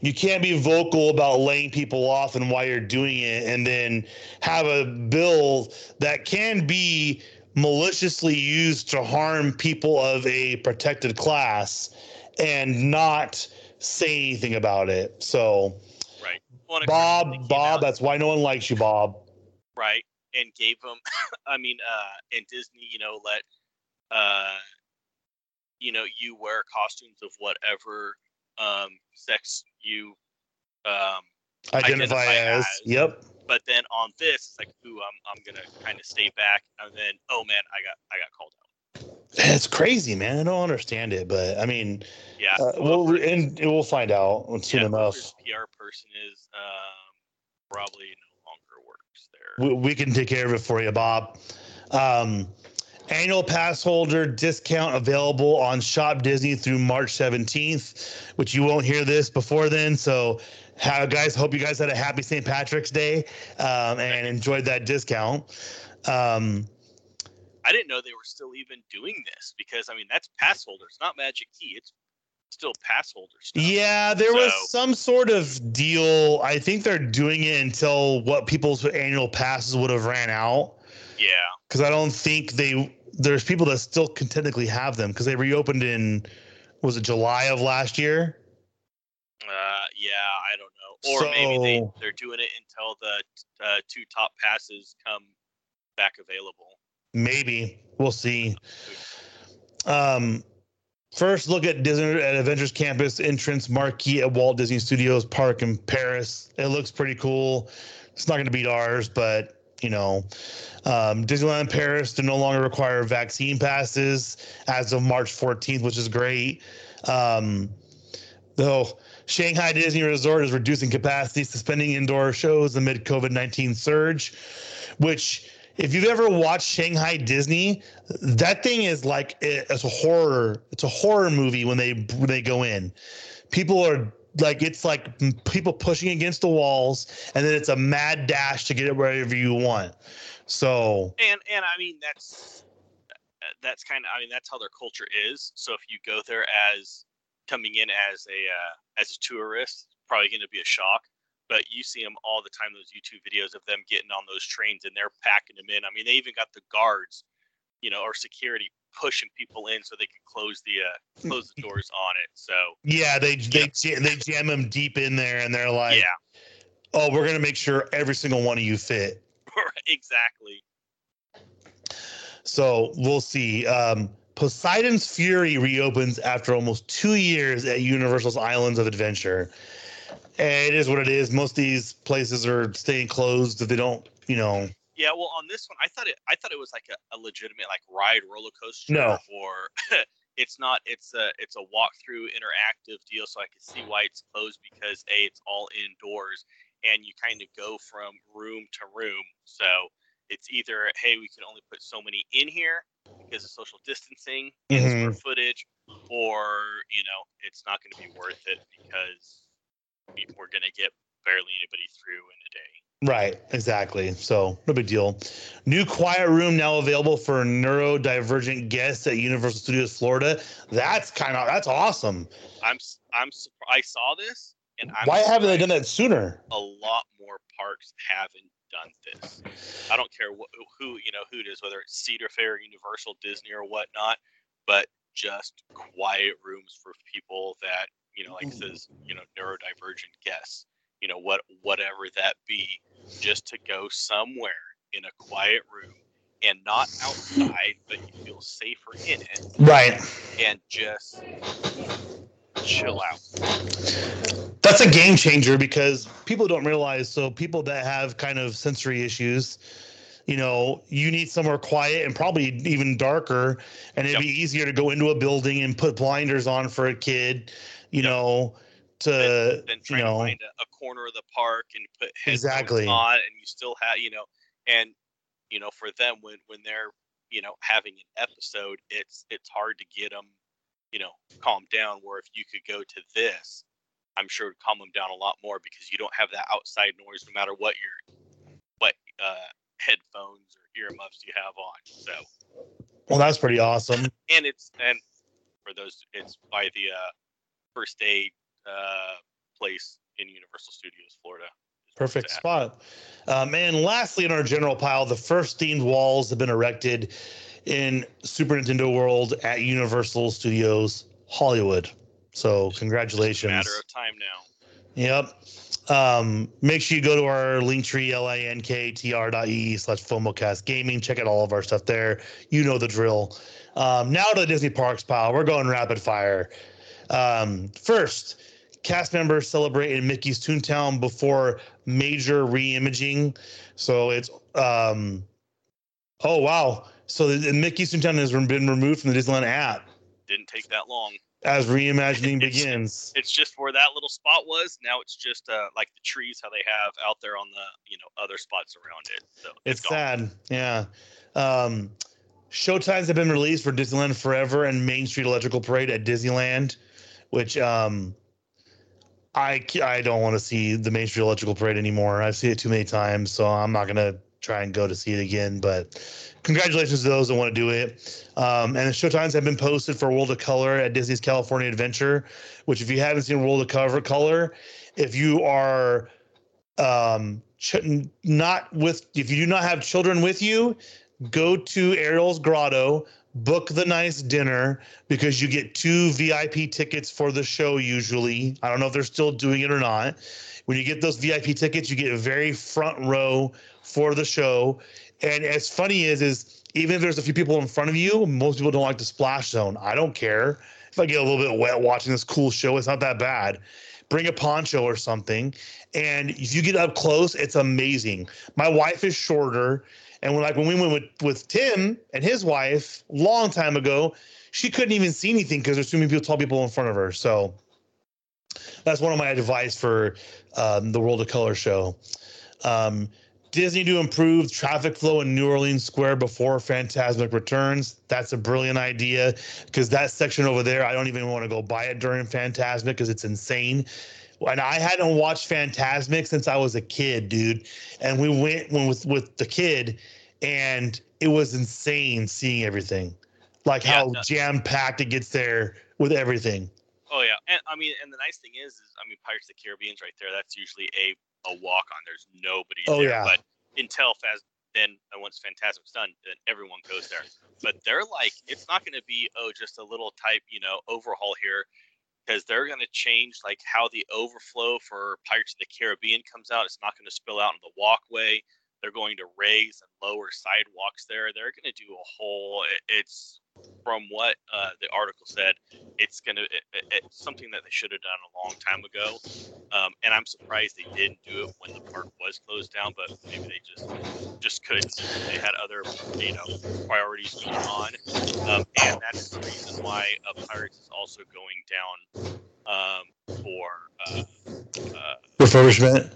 [SPEAKER 1] you can't be vocal about laying people off and why you're doing it and then have a bill that can be maliciously used to harm people of a protected class and not say anything about it. So Bob, Bob, that's why no one likes you, Bob.
[SPEAKER 2] Right, and gave them. I mean, uh, and Disney, you know, let, uh, you know, you wear costumes of whatever um, sex you um,
[SPEAKER 1] identify, identify as. as. Yep.
[SPEAKER 2] But then on this, it's like, ooh, I'm I'm gonna kind of stay back, and then, oh man, I got I got called out.
[SPEAKER 1] It's crazy, man. I don't understand it, but I mean,
[SPEAKER 2] yeah,
[SPEAKER 1] uh, we'll and we'll find out soon yeah, enough.
[SPEAKER 2] PR person is um, probably no longer works there.
[SPEAKER 1] We, we, can take care of it for you, Bob. Um, annual pass holder discount available on Shop Disney through March 17th, which you won't hear this before then. So, how, guys, hope you guys had a happy St. Patrick's Day um, and enjoyed that discount. Um,
[SPEAKER 2] I didn't know they were still even doing this because I mean that's pass holders, not Magic Key. It's still pass holders.
[SPEAKER 1] Yeah, there so, was some sort of deal. I think they're doing it until what people's annual passes would have ran out.
[SPEAKER 2] Yeah,
[SPEAKER 1] because I don't think they. There's people that still can technically have them because they reopened in was it July of last year?
[SPEAKER 2] Uh, yeah, I don't know. Or so, maybe they they're doing it until the uh, two top passes come back available.
[SPEAKER 1] Maybe we'll see. Um, first, look at Disney at Avengers Campus entrance marquee at Walt Disney Studios Park in Paris. It looks pretty cool. It's not going to beat ours, but you know, um, Disneyland Paris to no longer require vaccine passes as of March 14th, which is great. Um, though Shanghai Disney Resort is reducing capacity, suspending indoor shows amid COVID 19 surge, which if you've ever watched Shanghai Disney, that thing is like it's a horror. It's a horror movie when they when they go in. People are like it's like people pushing against the walls, and then it's a mad dash to get it wherever you want. So
[SPEAKER 2] and and I mean that's that's kind of I mean that's how their culture is. So if you go there as coming in as a uh, as a tourist, probably going to be a shock but you see them all the time. Those YouTube videos of them getting on those trains and they're packing them in. I mean, they even got the guards, you know, or security pushing people in so they can close the uh, close the doors on it. So
[SPEAKER 1] yeah, they they yeah. they jam them deep in there, and they're like,
[SPEAKER 2] yeah,
[SPEAKER 1] oh, we're gonna make sure every single one of you fit.
[SPEAKER 2] exactly.
[SPEAKER 1] So we'll see. Um, Poseidon's Fury reopens after almost two years at Universal's Islands of Adventure. And it is what it is. Most of these places are staying closed if they don't, you know.
[SPEAKER 2] Yeah, well, on this one, I thought it. I thought it was like a, a legitimate like ride roller coaster.
[SPEAKER 1] No.
[SPEAKER 2] or it's not. It's a it's a walkthrough interactive deal, so I can see why it's closed because a it's all indoors and you kind of go from room to room. So it's either hey we can only put so many in here because of social distancing and
[SPEAKER 1] Mhm.
[SPEAKER 2] square footage, or you know it's not going to be worth it because we're going to get barely anybody through in a day.
[SPEAKER 1] Right, exactly. So no big deal. New quiet room now available for neurodivergent guests at Universal Studios Florida. That's kind of that's awesome.
[SPEAKER 2] I'm I'm I saw this and I'm
[SPEAKER 1] Why haven't they done that sooner?
[SPEAKER 2] A lot more parks haven't done this. I don't care what, who you know who it is, whether it's Cedar Fair, Universal, Disney, or whatnot, but just quiet rooms for people that you know, like it mm-hmm. says, you know, neurodivergent guests. You know, what whatever that be, just to go somewhere in a quiet room and not outside, but you feel safer in it
[SPEAKER 1] Right.
[SPEAKER 2] and just chill out.
[SPEAKER 1] That's a game changer because people don't realize. So people that have kind of sensory issues, you know, you need somewhere quiet and probably even darker, and it'd
[SPEAKER 2] Yep.
[SPEAKER 1] be easier to go into a building and put blinders on for a kid, you
[SPEAKER 2] Yep.
[SPEAKER 1] know, to
[SPEAKER 2] Then
[SPEAKER 1] you
[SPEAKER 2] trying
[SPEAKER 1] know,
[SPEAKER 2] to find a, a corner of the park and put
[SPEAKER 1] Exactly.
[SPEAKER 2] on, and you still have, you know, and you know, for them when when they're you know having an episode, it's it's hard to get them, you know, calm down. Where if you could go to this, I'm sure would calm them down a lot more because you don't have that outside noise, no matter what your what uh, headphones or earmuffs you have on. So
[SPEAKER 1] well, that's pretty awesome.
[SPEAKER 2] and it's and for those it's by the uh, first aid uh, place in Universal Studios Florida. is where it's
[SPEAKER 1] Perfect spot. Um, and lastly, in our general pile, the first themed walls have been erected in Super Nintendo World at Universal Studios Hollywood. So congratulations.
[SPEAKER 2] a matter of time now.
[SPEAKER 1] Yep. Um, make sure you go to our link tree, L-I-N-K-T-R dot E slash FOMOcast gaming. Check out all of our stuff there. You know the drill. Um, now to the Disney Parks pile. We're going rapid fire. Um, first, cast members celebrate in Mickey's Toontown before major re-imaging. So it's um oh wow. So the, the Mickey's Toontown has been removed from the Disneyland app
[SPEAKER 2] Didn't take that long.
[SPEAKER 1] as reimagining
[SPEAKER 2] It's-
[SPEAKER 1] begins.
[SPEAKER 2] It's just where that little spot was. Now it's just uh, like the trees how they have out there on the you know other spots around it. So
[SPEAKER 1] It's
[SPEAKER 2] gone.
[SPEAKER 1] sad. Yeah. Um, showtimes have been released for Disneyland Forever and Main Street Electrical Parade at Disneyland, which um, I I don't want to see the Main Street Electrical Parade anymore. I've seen it too many times, so I'm not gonna try and go to see it again. But congratulations to those that want to do it. Um, and the showtimes have been posted for World of Color at Disney's California Adventure, which if you haven't seen World of Cover Color, if you are um ch- not with if you do not have children with you go to ariel's grotto book the nice dinner because you get two vip tickets for the show usually. I don't know if they're still doing it or not. When you get those vip tickets you get a very front row for the show. And as funny is is even if there's a few people in front of you most people don't like the splash zone. I don't care. If i get a little bit wet watching this cool show it's not that bad. Bring a poncho or something and if you get up close it's amazing. My wife is shorter and when like when we went with with tim and his wife long time ago she couldn't even see anything because there's too many people tall people in front of her. So that's one of my advice for um, the world of color show. Um, disney to improve traffic flow in new orleans square before Fantasmic returns. That's a brilliant idea because that section over there i don't even want to go by it during Fantasmic because it's insane and I hadn't watched Fantasmic since I was a kid, dude. And we went when with with the kid, and it was insane seeing everything, like
[SPEAKER 2] Yeah,
[SPEAKER 1] how
[SPEAKER 2] no-
[SPEAKER 1] jam packed it gets there with everything.
[SPEAKER 2] Oh yeah, and I mean, and the nice thing is, is I mean, Pirates of the Caribbean's right there. That's usually a a walk on. There's nobody
[SPEAKER 1] Oh,
[SPEAKER 2] there.
[SPEAKER 1] yeah.
[SPEAKER 2] But until Faz, then uh, once Fantasmic's done, then everyone goes there. But they're like, it's not going to be oh just a little type you know overhaul here, because they're going to change like how the overflow for Pirates of the Caribbean comes out. It's not going to spill out in the walkway. They're going to raise and lower sidewalks there. They're going to do a whole. It's from what uh, the article said, it's going to it, it's something that they should have done a long time ago. Um, and I'm surprised they didn't do it when the park was closed down. But maybe they just just couldn't. They had other you know priorities going on, um, and that's the reason why uh, Pirates is also going down um, for uh, uh,
[SPEAKER 1] Refurbishment.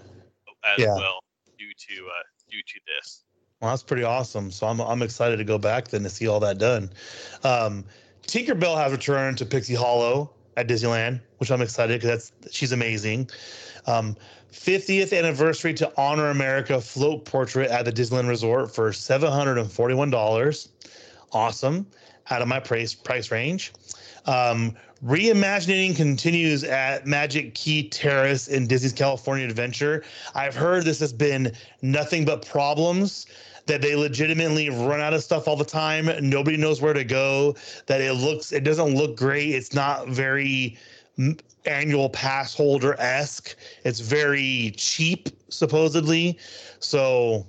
[SPEAKER 2] as
[SPEAKER 1] Yeah.
[SPEAKER 2] well due to uh, due to this.
[SPEAKER 1] Well, that's pretty awesome. So I'm I'm excited to go back then to see all that done. Um, Tinkerbell has returned to Pixie Hollow at Disneyland, which I'm excited because that's she's amazing. Um, 50th anniversary to Honor America float portrait at the Disneyland Resort for $741. Awesome, out of my price price range. Um, reimagining continues at Magic Key Terrace in Disney's California Adventure. I've heard this has been nothing but problems. That they legitimately run out of stuff all the time. Nobody knows where to go. That it looks, it doesn't look great. It's not very annual pass holder esque. It's very cheap, supposedly. So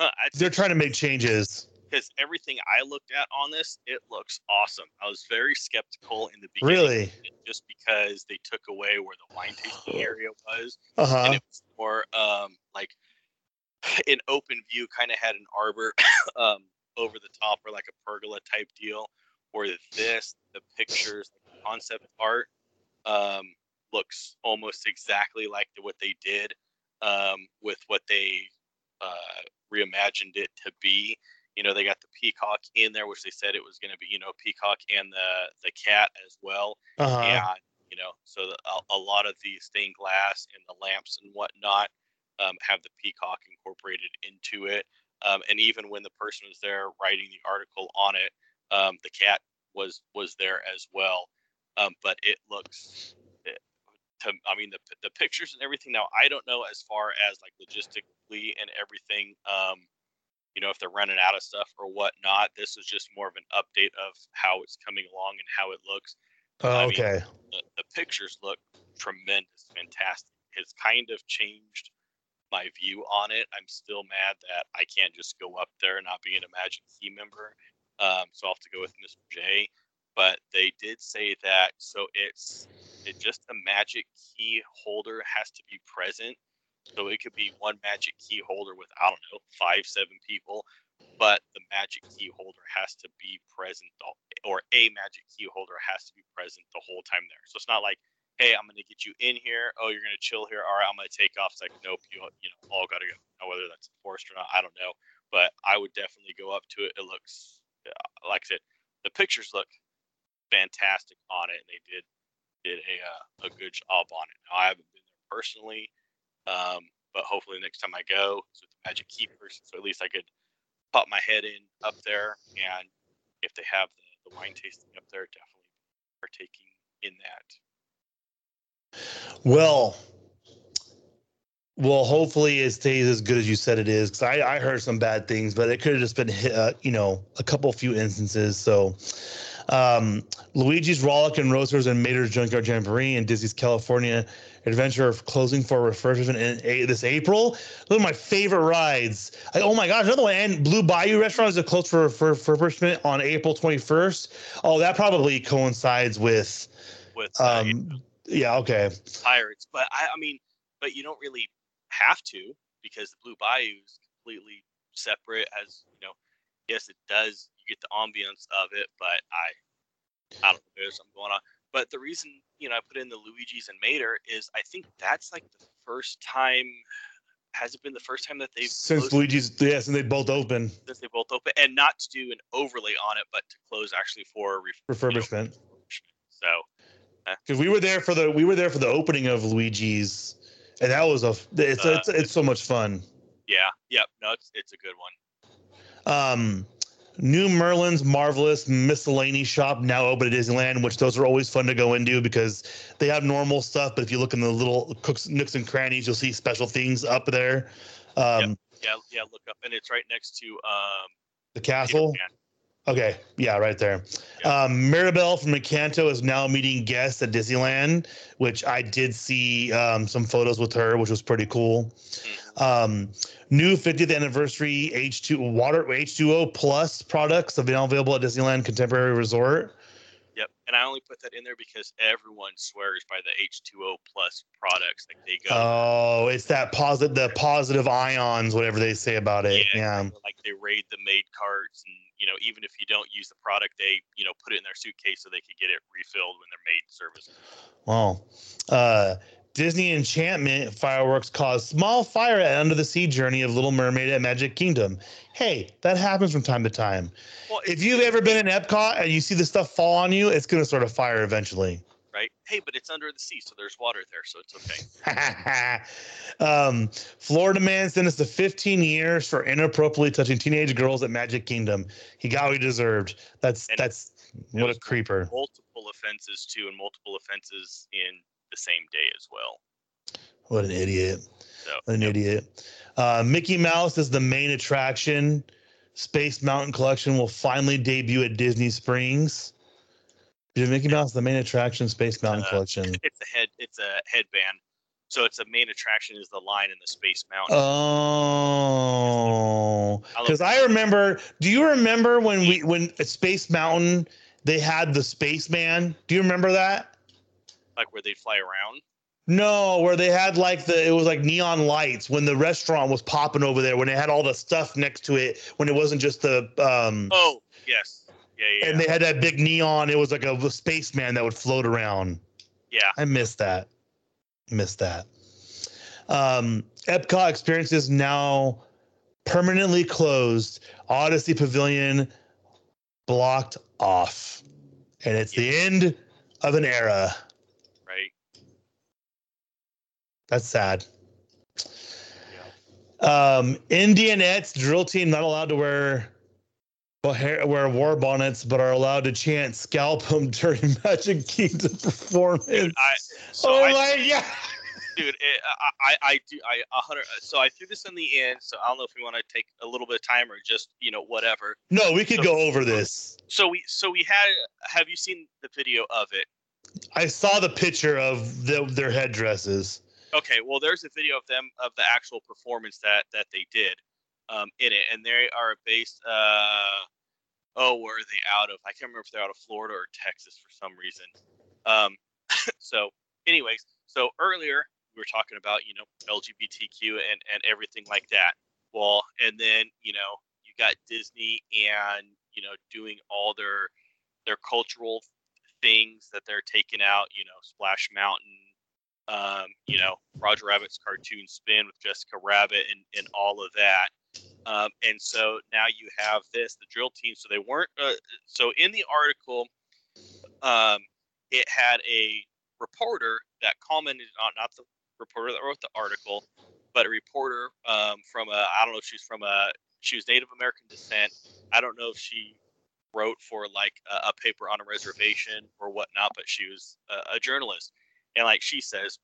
[SPEAKER 2] Huh,
[SPEAKER 1] they're trying to make changes.
[SPEAKER 2] Because everything I looked at on this, it looks awesome. I was very skeptical in the beginning,
[SPEAKER 1] Really?
[SPEAKER 2] just because they took away where the wine tasting area was,
[SPEAKER 1] Uh
[SPEAKER 2] and it was more um, like an open view, kind of had an arbor um, over the top or like a pergola type deal. Where this, the pictures, the concept art, um, looks almost exactly like the, what they did um, with what they uh, reimagined it to be. You know, they got the peacock in there, which they said it was going to be, you know, peacock and the the cat as well.
[SPEAKER 1] Uh huh.
[SPEAKER 2] And you know, so the, a, a lot of the stained glass and the lamps and whatnot um, have the peacock incorporated into it. Um, and even when the person was there writing the article on it, um, the cat was was there as well. Um, but it looks, to, I mean, the the pictures and everything. Now, I don't know as far as like logistically and everything. Um, you know, if they're running out of stuff or whatnot. This is just more of an update of how it's coming along and how it looks
[SPEAKER 1] Oh,
[SPEAKER 2] I mean,
[SPEAKER 1] okay.
[SPEAKER 2] the, the pictures look tremendous, fantastic. It's kind of changed my view on it. I'm still mad that I can't just go up there and not be an Magic Key member. Um, so I'll have to go with Mr. J. But they did say that so it's it just the Magic Key holder has to be present. So it could be one Magic Key holder with I don't know five seven people, but the Magic Key holder has to be present, or a Magic Key holder has to be present the whole time there. So it's not like hey, I'm gonna get you in here. Oh, you're gonna chill here. All right, I'm gonna take off. It's like, nope, you you know, all gotta go. Now, whether that's enforced or not, I don't know. But I would definitely go up to it. It looks, uh, like I said, the pictures look fantastic on it, and they did did a uh, a good job on it. Now, I haven't been there personally, um, but hopefully next time I go, it's with the Magic Key person, so at least I could pop my head in up there, and if they have the, the wine tasting up there, definitely partaking in that.
[SPEAKER 1] Well, well, hopefully it stays as good as you said it is. Because I, I heard some bad things, but it could have just been, uh, you know, a couple few instances. So, um, Luigi's Rollickin' Roadsters and Mater's Junkyard Jamboree and Disney's California Adventure of closing for refurbishment in a- this April. Those are my favorite rides. Like, oh my gosh, another one. And Blue Bayou Restaurant is closed for, for, for refurbishment on April 21st. Oh, that probably coincides with,
[SPEAKER 2] With uh,
[SPEAKER 1] um, yeah, okay.
[SPEAKER 2] pirates. But I, I mean, but you don't really have to because the Blue Bayou is completely separate. As you know, yes, it does. You get the ambience of it, but I, I don't know. There's something going on. But the reason you know I put in the Luigi's and Mater is I think that's like the first time. Has it been the first time that they've
[SPEAKER 1] Since
[SPEAKER 2] closed
[SPEAKER 1] Luigi's, yes, and they both open
[SPEAKER 2] since they both open, and not to do an overlay on it, but to close actually for ref-
[SPEAKER 1] refurbishment.
[SPEAKER 2] So
[SPEAKER 1] Because we were there for the we were there for the opening of Luigi's, and that was a it's
[SPEAKER 2] Uh,
[SPEAKER 1] it's, it's so much fun.
[SPEAKER 2] yeah, yep, no, it's it's a good one.
[SPEAKER 1] Um, New Merlin's Marvelous Miscellany Shop now open at Disneyland, which those are always fun to go into because they have normal stuff, but if you look in the little cooks nooks and crannies, you'll see special things up there. Um,
[SPEAKER 2] Yeah, yeah, look up, and it's right next to um
[SPEAKER 1] The castle. Okay, yeah, right there.
[SPEAKER 2] Yeah.
[SPEAKER 1] Um, Mirabel from Encanto is now meeting guests at Disneyland, which I did see um, some photos with her, which was pretty cool. Um, new 50th anniversary H2 water H2O plus products available at Disneyland Contemporary Resort.
[SPEAKER 2] Yep. And I only put that in there because everyone swears by the H2O plus products. Like they go,
[SPEAKER 1] Oh, it's that positive, the positive ions, whatever they say about it.
[SPEAKER 2] Yeah,
[SPEAKER 1] Yeah.
[SPEAKER 2] like they raid the maid carts, and you know, even if you don't use the product, they you know put it in their suitcase so they could get it refilled when their maid service.
[SPEAKER 1] Wow. Uh, Disney Enchantment fireworks cause small fire at Under the Sea journey of Little Mermaid at Magic Kingdom. Hey, that happens from time to time.
[SPEAKER 2] Well,
[SPEAKER 1] If you've ever been in Epcot and you see the stuff fall on you, it's going to sort of fire eventually.
[SPEAKER 2] right, hey, but it's under the sea, so there's water there, so it's okay.
[SPEAKER 1] um, Florida man sentenced to 15 years for inappropriately touching teenage girls at Magic Kingdom. He got what he deserved. That's
[SPEAKER 2] And
[SPEAKER 1] that's what a creeper.
[SPEAKER 2] Multiple offenses too, and multiple offenses in the same day as well.
[SPEAKER 1] What an idiot.
[SPEAKER 2] So
[SPEAKER 1] What an
[SPEAKER 2] yep.
[SPEAKER 1] idiot. Uh, Mickey Mouse is the main attraction. Space Mountain Collection will finally debut at Disney Springs. Mickey Mouse is the main attraction? Space Mountain
[SPEAKER 2] Uh,
[SPEAKER 1] Collection.
[SPEAKER 2] it's a head, it's a headband. So it's a main attraction is the line in the Space Mountain.
[SPEAKER 1] Oh, because I remember. Do you remember when we when at Space Mountain they had the spaceman? Do you remember that?
[SPEAKER 2] Like where they fly around.
[SPEAKER 1] No, where they had like the it was like neon lights when the restaurant was popping over there when they had all the stuff next to it when it wasn't just the um
[SPEAKER 2] Oh yes, yeah, yeah,
[SPEAKER 1] and they had that big neon. It was like a spaceman that would float around.
[SPEAKER 2] yeah.
[SPEAKER 1] I missed that. Missed that. Um, Epcot experience is now permanently closed. Odyssey Pavilion blocked off, and it's the end of an era.
[SPEAKER 2] right.
[SPEAKER 1] That's sad. Um, Indianettes drill team not allowed to wear wear war bonnets, but are allowed to chant "scalp 'em" during Magic Kingdom performance.
[SPEAKER 2] Dude, I so
[SPEAKER 1] oh
[SPEAKER 2] I,
[SPEAKER 1] my god!
[SPEAKER 2] dude, it, I, I, I do, I, a hundred. So I threw this in the end. So I don't know if we want to take a little bit of time or just, you know, whatever.
[SPEAKER 1] No, we could
[SPEAKER 2] So-
[SPEAKER 1] go over this.
[SPEAKER 2] So we, so we had. Have you seen the video of it?
[SPEAKER 1] I saw the picture of the, their headdresses.
[SPEAKER 2] Okay, well, there's a video of them of the actual performance that that they did um, in it, and they are based. Uh, oh, where are they out of? I can't remember if they're out of Florida or Texas for some reason. Um, so, anyways, so earlier we were talking about you know LGBTQ and and everything like that. Well, and then you know you got Disney and you know doing all their their cultural things that they're taking out. You know, Splash Mountain um, you know, Roger Rabbit's cartoon spin with Jessica Rabbit and, and all of that. Um, and so now you have this, the drill team. So they weren't, uh, so in the article, um, it had a reporter that commented on, not the reporter that wrote the article, but a reporter um, from a, I don't know if she's from a, she was Native American descent. I don't know if she wrote for like a, a paper on a reservation or whatnot, but she was a, a journalist and like she says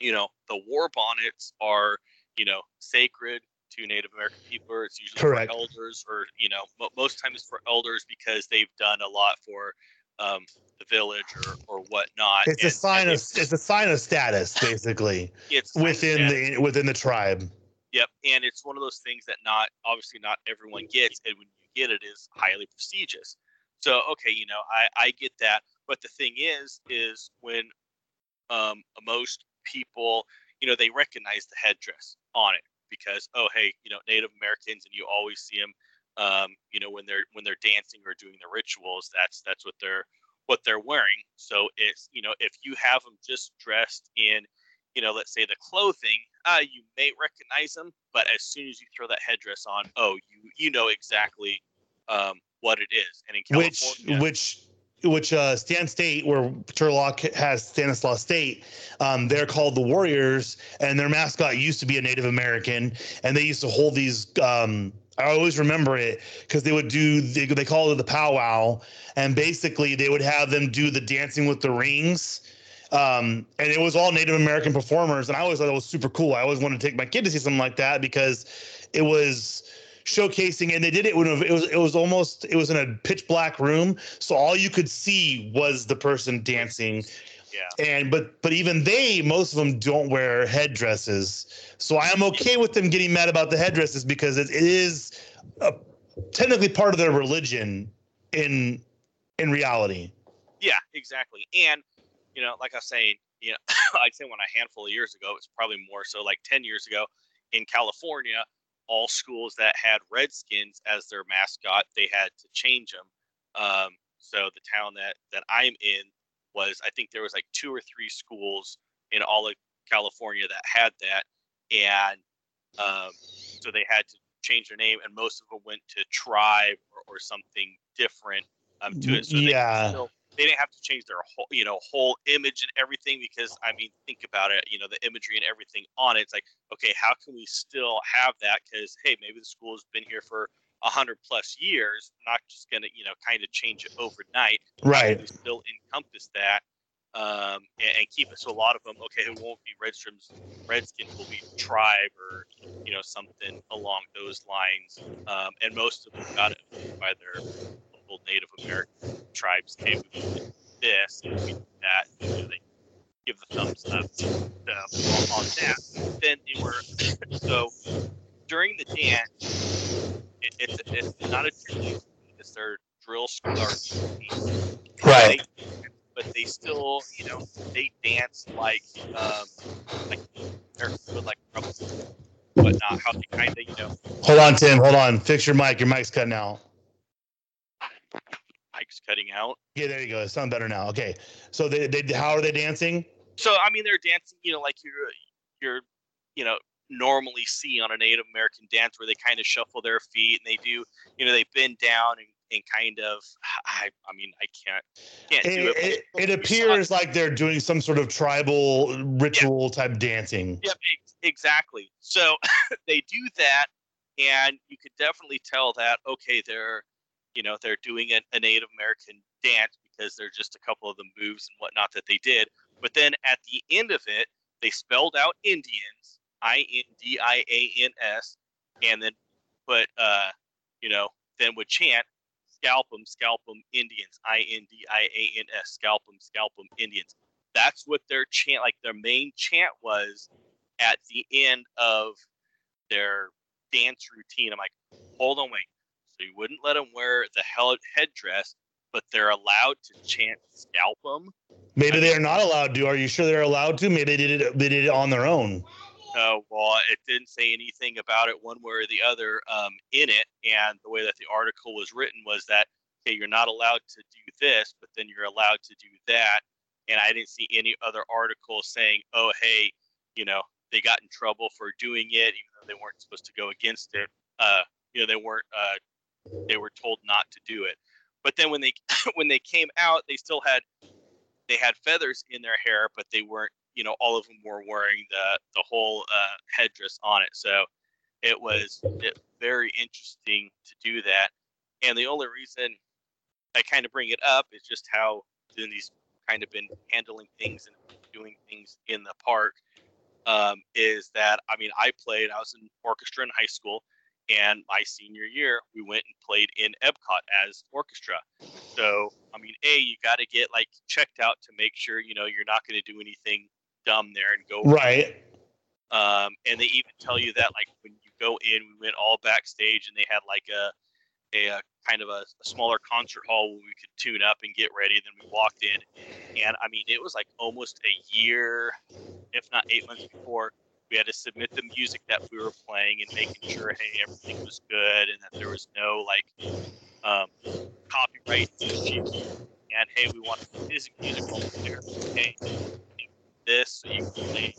[SPEAKER 2] you know the war bonnets are you know sacred to native american people it's usually
[SPEAKER 1] Correct.
[SPEAKER 2] for elders or you know mo- most times for elders because they've done a lot for um, the village or or whatnot
[SPEAKER 1] It's a sign of
[SPEAKER 2] it's-
[SPEAKER 1] it's a sign of status, basically,
[SPEAKER 2] it's a sign of
[SPEAKER 1] within the within the tribe.
[SPEAKER 2] Yep, and it's one of those things that not obviously not everyone gets, and when you get it, is highly prestigious. So okay, you know, I I get that, but the thing is, is when um most people, you know, they recognize the headdress on it because oh hey, you know, Native Americans, and you always see them, um, you know, when they're when they're dancing or doing the rituals, that's that's what they're what they're wearing. So it's you know, if you have them just dressed in you know, let's say the clothing, uh, you may recognize them, but as soon as you throw that headdress on, oh, you you know exactly um, what it is. And in California,
[SPEAKER 1] which which uh Stan State where Turlock has Stanislaus State um they're called the Warriors and their mascot used to be a Native American and they used to hold these um I always remember it because they would do they, they call it the powwow and basically they would have them do the dancing with the rings um, and it was all Native American performers, and I always thought it was super cool. I always wanted to take my kid to see something like that because it was showcasing, and they did it when it was it was almost it was in a pitch black room, so all you could see was the person dancing.
[SPEAKER 2] Yeah.
[SPEAKER 1] And but but even they, most of them don't wear headdresses. So I am okay with them getting mad about the headdresses because it, it is a, technically part of their religion in in reality.
[SPEAKER 2] Yeah, exactly. And you know, like I was saying, you know, I'd say when a handful of years ago, it's probably more so like 10 years ago in California, all schools that had Redskins as their mascot, they had to change them. Um, so the town that that I'm in was, I think there was like two or three schools in all of California that had that, and um, so they had to change their name, and most of them went to Tribe or, or something different um, to it. So they
[SPEAKER 1] yeah.
[SPEAKER 2] still they didn't have to change their whole you know whole image and everything because i mean think about it you know the imagery and everything on it it's like okay how can we still have that because hey maybe the school has been here for a hundred plus years not just gonna you know kind of change it overnight
[SPEAKER 1] Right.
[SPEAKER 2] we still encompass that um, and, and keep it so a lot of them okay it won't be redskins redskins will be tribe or you know something along those lines um, and most of them got it by their local native american tribes came did this and we did that you know, they give the thumbs up uh, on that then they were so during the dance it, it's, it's not a drill it's their drill school
[SPEAKER 1] Right.
[SPEAKER 2] they, but they still, you know, they dance like, um, like they're with like whatnot. How they kind of, you know,
[SPEAKER 1] Hold on, Tim. Hold on. Fix your mic. Your mic's cutting out.
[SPEAKER 2] Mic's cutting out.
[SPEAKER 1] Yeah, there you go. It sounds better now. Okay. So they, they how are they dancing?
[SPEAKER 2] So I mean, they're dancing, you know, like you're, you're, you know, normally see on a Native American dance where they kind of shuffle their feet and they do, you know, they bend down and, and kind of, I, I mean, I can't, can't do
[SPEAKER 1] It,
[SPEAKER 2] it.
[SPEAKER 1] it, it appears like they're doing some sort of tribal ritual type dancing.
[SPEAKER 2] Yep, ex- exactly. So they do that, and you could definitely tell that okay, they're you know they're doing a, a Native American dance because they're just a couple of the moves and whatnot that they did. But then at the end of it, they spelled out Indians, I N D I A N S, and then put uh you know then would chant scalp 'em, scalp 'em, Indians, I N D I A N S, scalp 'em, scalp 'em, Indians. That's what their chant, like their main chant was at the end of their dance routine. I'm like, hold on, wait. You wouldn't let them wear the headdress, but they're allowed to chant scalp them.
[SPEAKER 1] Maybe they are not allowed to. Are you sure they're allowed to? Maybe they did it. They did it on their own.
[SPEAKER 2] Uh, well, it didn't say anything about it one way or the other um, in it. And the way that the article was written was that, okay, you're not allowed to do this, but then you're allowed to do that. And I didn't see any other article saying, oh, hey, you know, they got in trouble for doing it, even though they weren't supposed to go against it. Uh, you know, they weren't, uh, they were told not to do it. But then when they when they came out, they still had they had feathers in their hair, but they weren't you know all of them were wearing the the whole uh, headdress on it so it was it, very interesting to do that and the only reason i kind of bring it up is just how these kind of been handling things and doing things in the park um, is that i mean i played i was in orchestra in high school and my senior year we went and played in epcot as orchestra so i mean a you got to get like checked out to make sure you know you're not going to do anything dumb there and go
[SPEAKER 1] Right.
[SPEAKER 2] um, and they even tell you that like when you go in, we went all backstage and they had like a a, uh kind of a, a smaller concert hall where we could tune up and get ready. Then we walked in, and I mean it was like almost a year, if not eight months before. We had to submit the music that we were playing and making sure hey everything was good and that there was no like um, copyright issues. And hey, we want this music over there. Hey, this so you can play,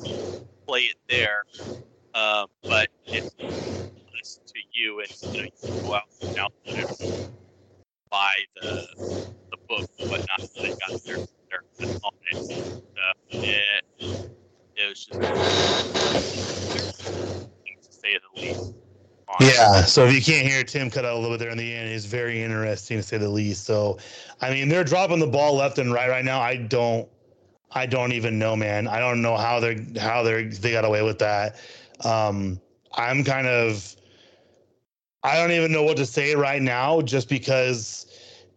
[SPEAKER 2] play it there. Um, but it's to you, and you know you can go out and buy the the book whatnot. So they got it. Uh, it it was just to say the least.
[SPEAKER 1] Yeah. So if you can't hear Tim cut out a little bit there in the end, it's very interesting to say the least. So, I mean, they're dropping the ball left and right right now. I don't, I don't even know, man. I don't know how they're how they're they got away with that. Um, I'm kind of I don't even know what to say right now, just because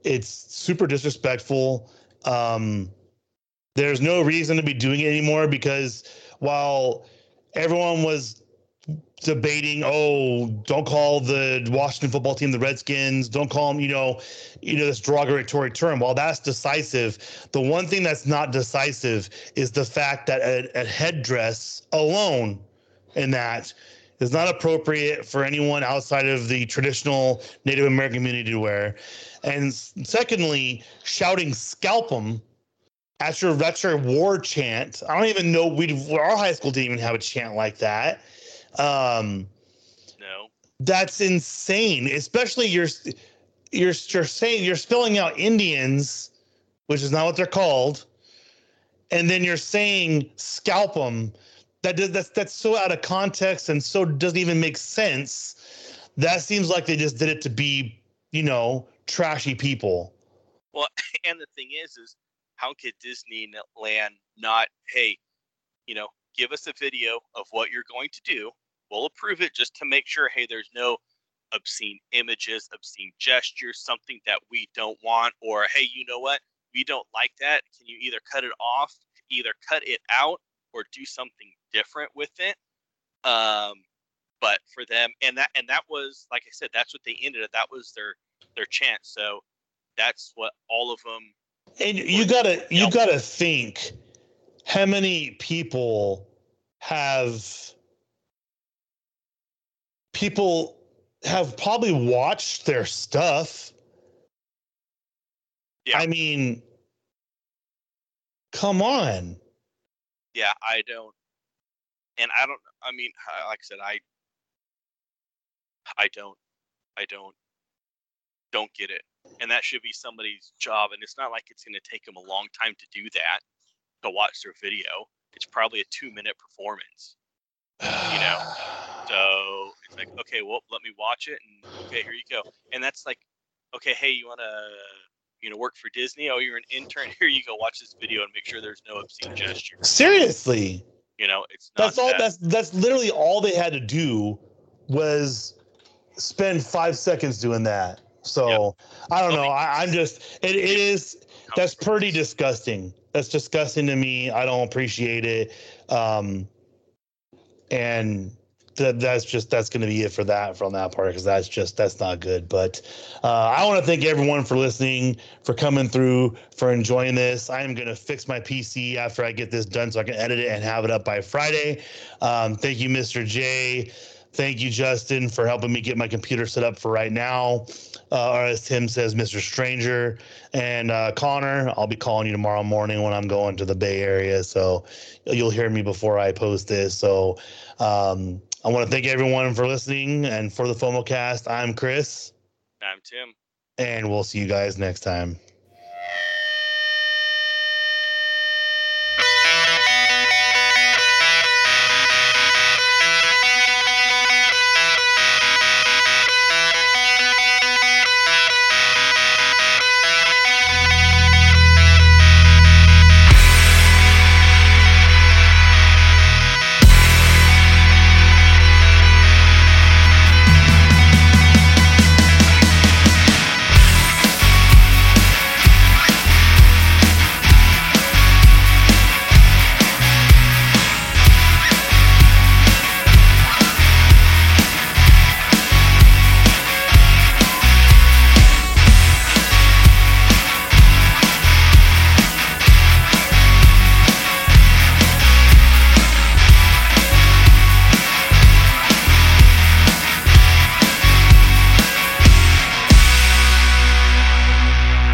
[SPEAKER 1] it's super disrespectful. Um, there's no reason to be doing it anymore because while everyone was debating, oh, don't call the Washington football team the Redskins, don't call them, you know, you know, this derogatory term. While that's decisive, the one thing that's not decisive is the fact that a, a headdress alone in that is not appropriate for anyone outside of the traditional Native American community to wear. And secondly, shouting scalp them your that's your war chant. I don't even know we our high school didn't even have a chant like that. Um
[SPEAKER 2] No.
[SPEAKER 1] that's insane. Especially you're you're you're saying you're spelling out Indians, which is not what they're called, and then you're saying scalp them. That does that's that's so out of context and so doesn't even make sense. That seems like they just did it to be, you know, trashy people.
[SPEAKER 2] Well, and the thing is, is how could Disneyland not, hey, you know, give us a video of what you're going to do. We'll approve it just to make sure, hey, there's no obscene images, obscene gestures, something that we don't want, or hey, you know what? We don't like that. Can you either cut it off, either cut it out, or do something different with it? Um, but for them, and that and that was like I said, that's what they ended. It. That was their their chance. So that's what all of them
[SPEAKER 1] and you gotta you gotta think how many people have people have probably watched their stuff.
[SPEAKER 2] Yeah.
[SPEAKER 1] I mean, come on.
[SPEAKER 2] Yeah, I don't, and I don't. I mean, like I said, I, I don't, I don't, don't get it and that should be somebody's job. And it's not like it's going to take them a long time to do that to watch their video. It's probably a two minute performance, you know. So it's like, okay, well, let me watch it, and okay, here you go. And that's like, okay, hey, you want to, you know, work for Disney? Oh, you're an intern. Here you go. Watch this video and make sure there's no obscene gesture.
[SPEAKER 1] Seriously.
[SPEAKER 2] You know, it's
[SPEAKER 1] that's all.
[SPEAKER 2] That.
[SPEAKER 1] That's that's literally all they had to do was spend five seconds doing that. So yep. I don't know. I, am just it, it is that's pretty disgusting. That's disgusting to me. I don't appreciate it. Um, and that that's just that's going to be it for that from that part because that's just that's not good. But uh, I want to thank everyone for listening, for coming through, for enjoying this. I am going to fix my PC after I get this done so I can edit it and have it up by Friday. Um, thank you, Mr. J. Thank you, Justin, for helping me get my computer set up for right now. Uh, or as Tim says, Mr. Stranger. And uh, Connor, I'll be calling you tomorrow morning when I'm going to the Bay Area. So you'll hear me before I post this. So um, I want to thank everyone for listening. And for the FOMO cast, I'm Chris.
[SPEAKER 2] I'm Tim.
[SPEAKER 1] And we'll see you guys next time.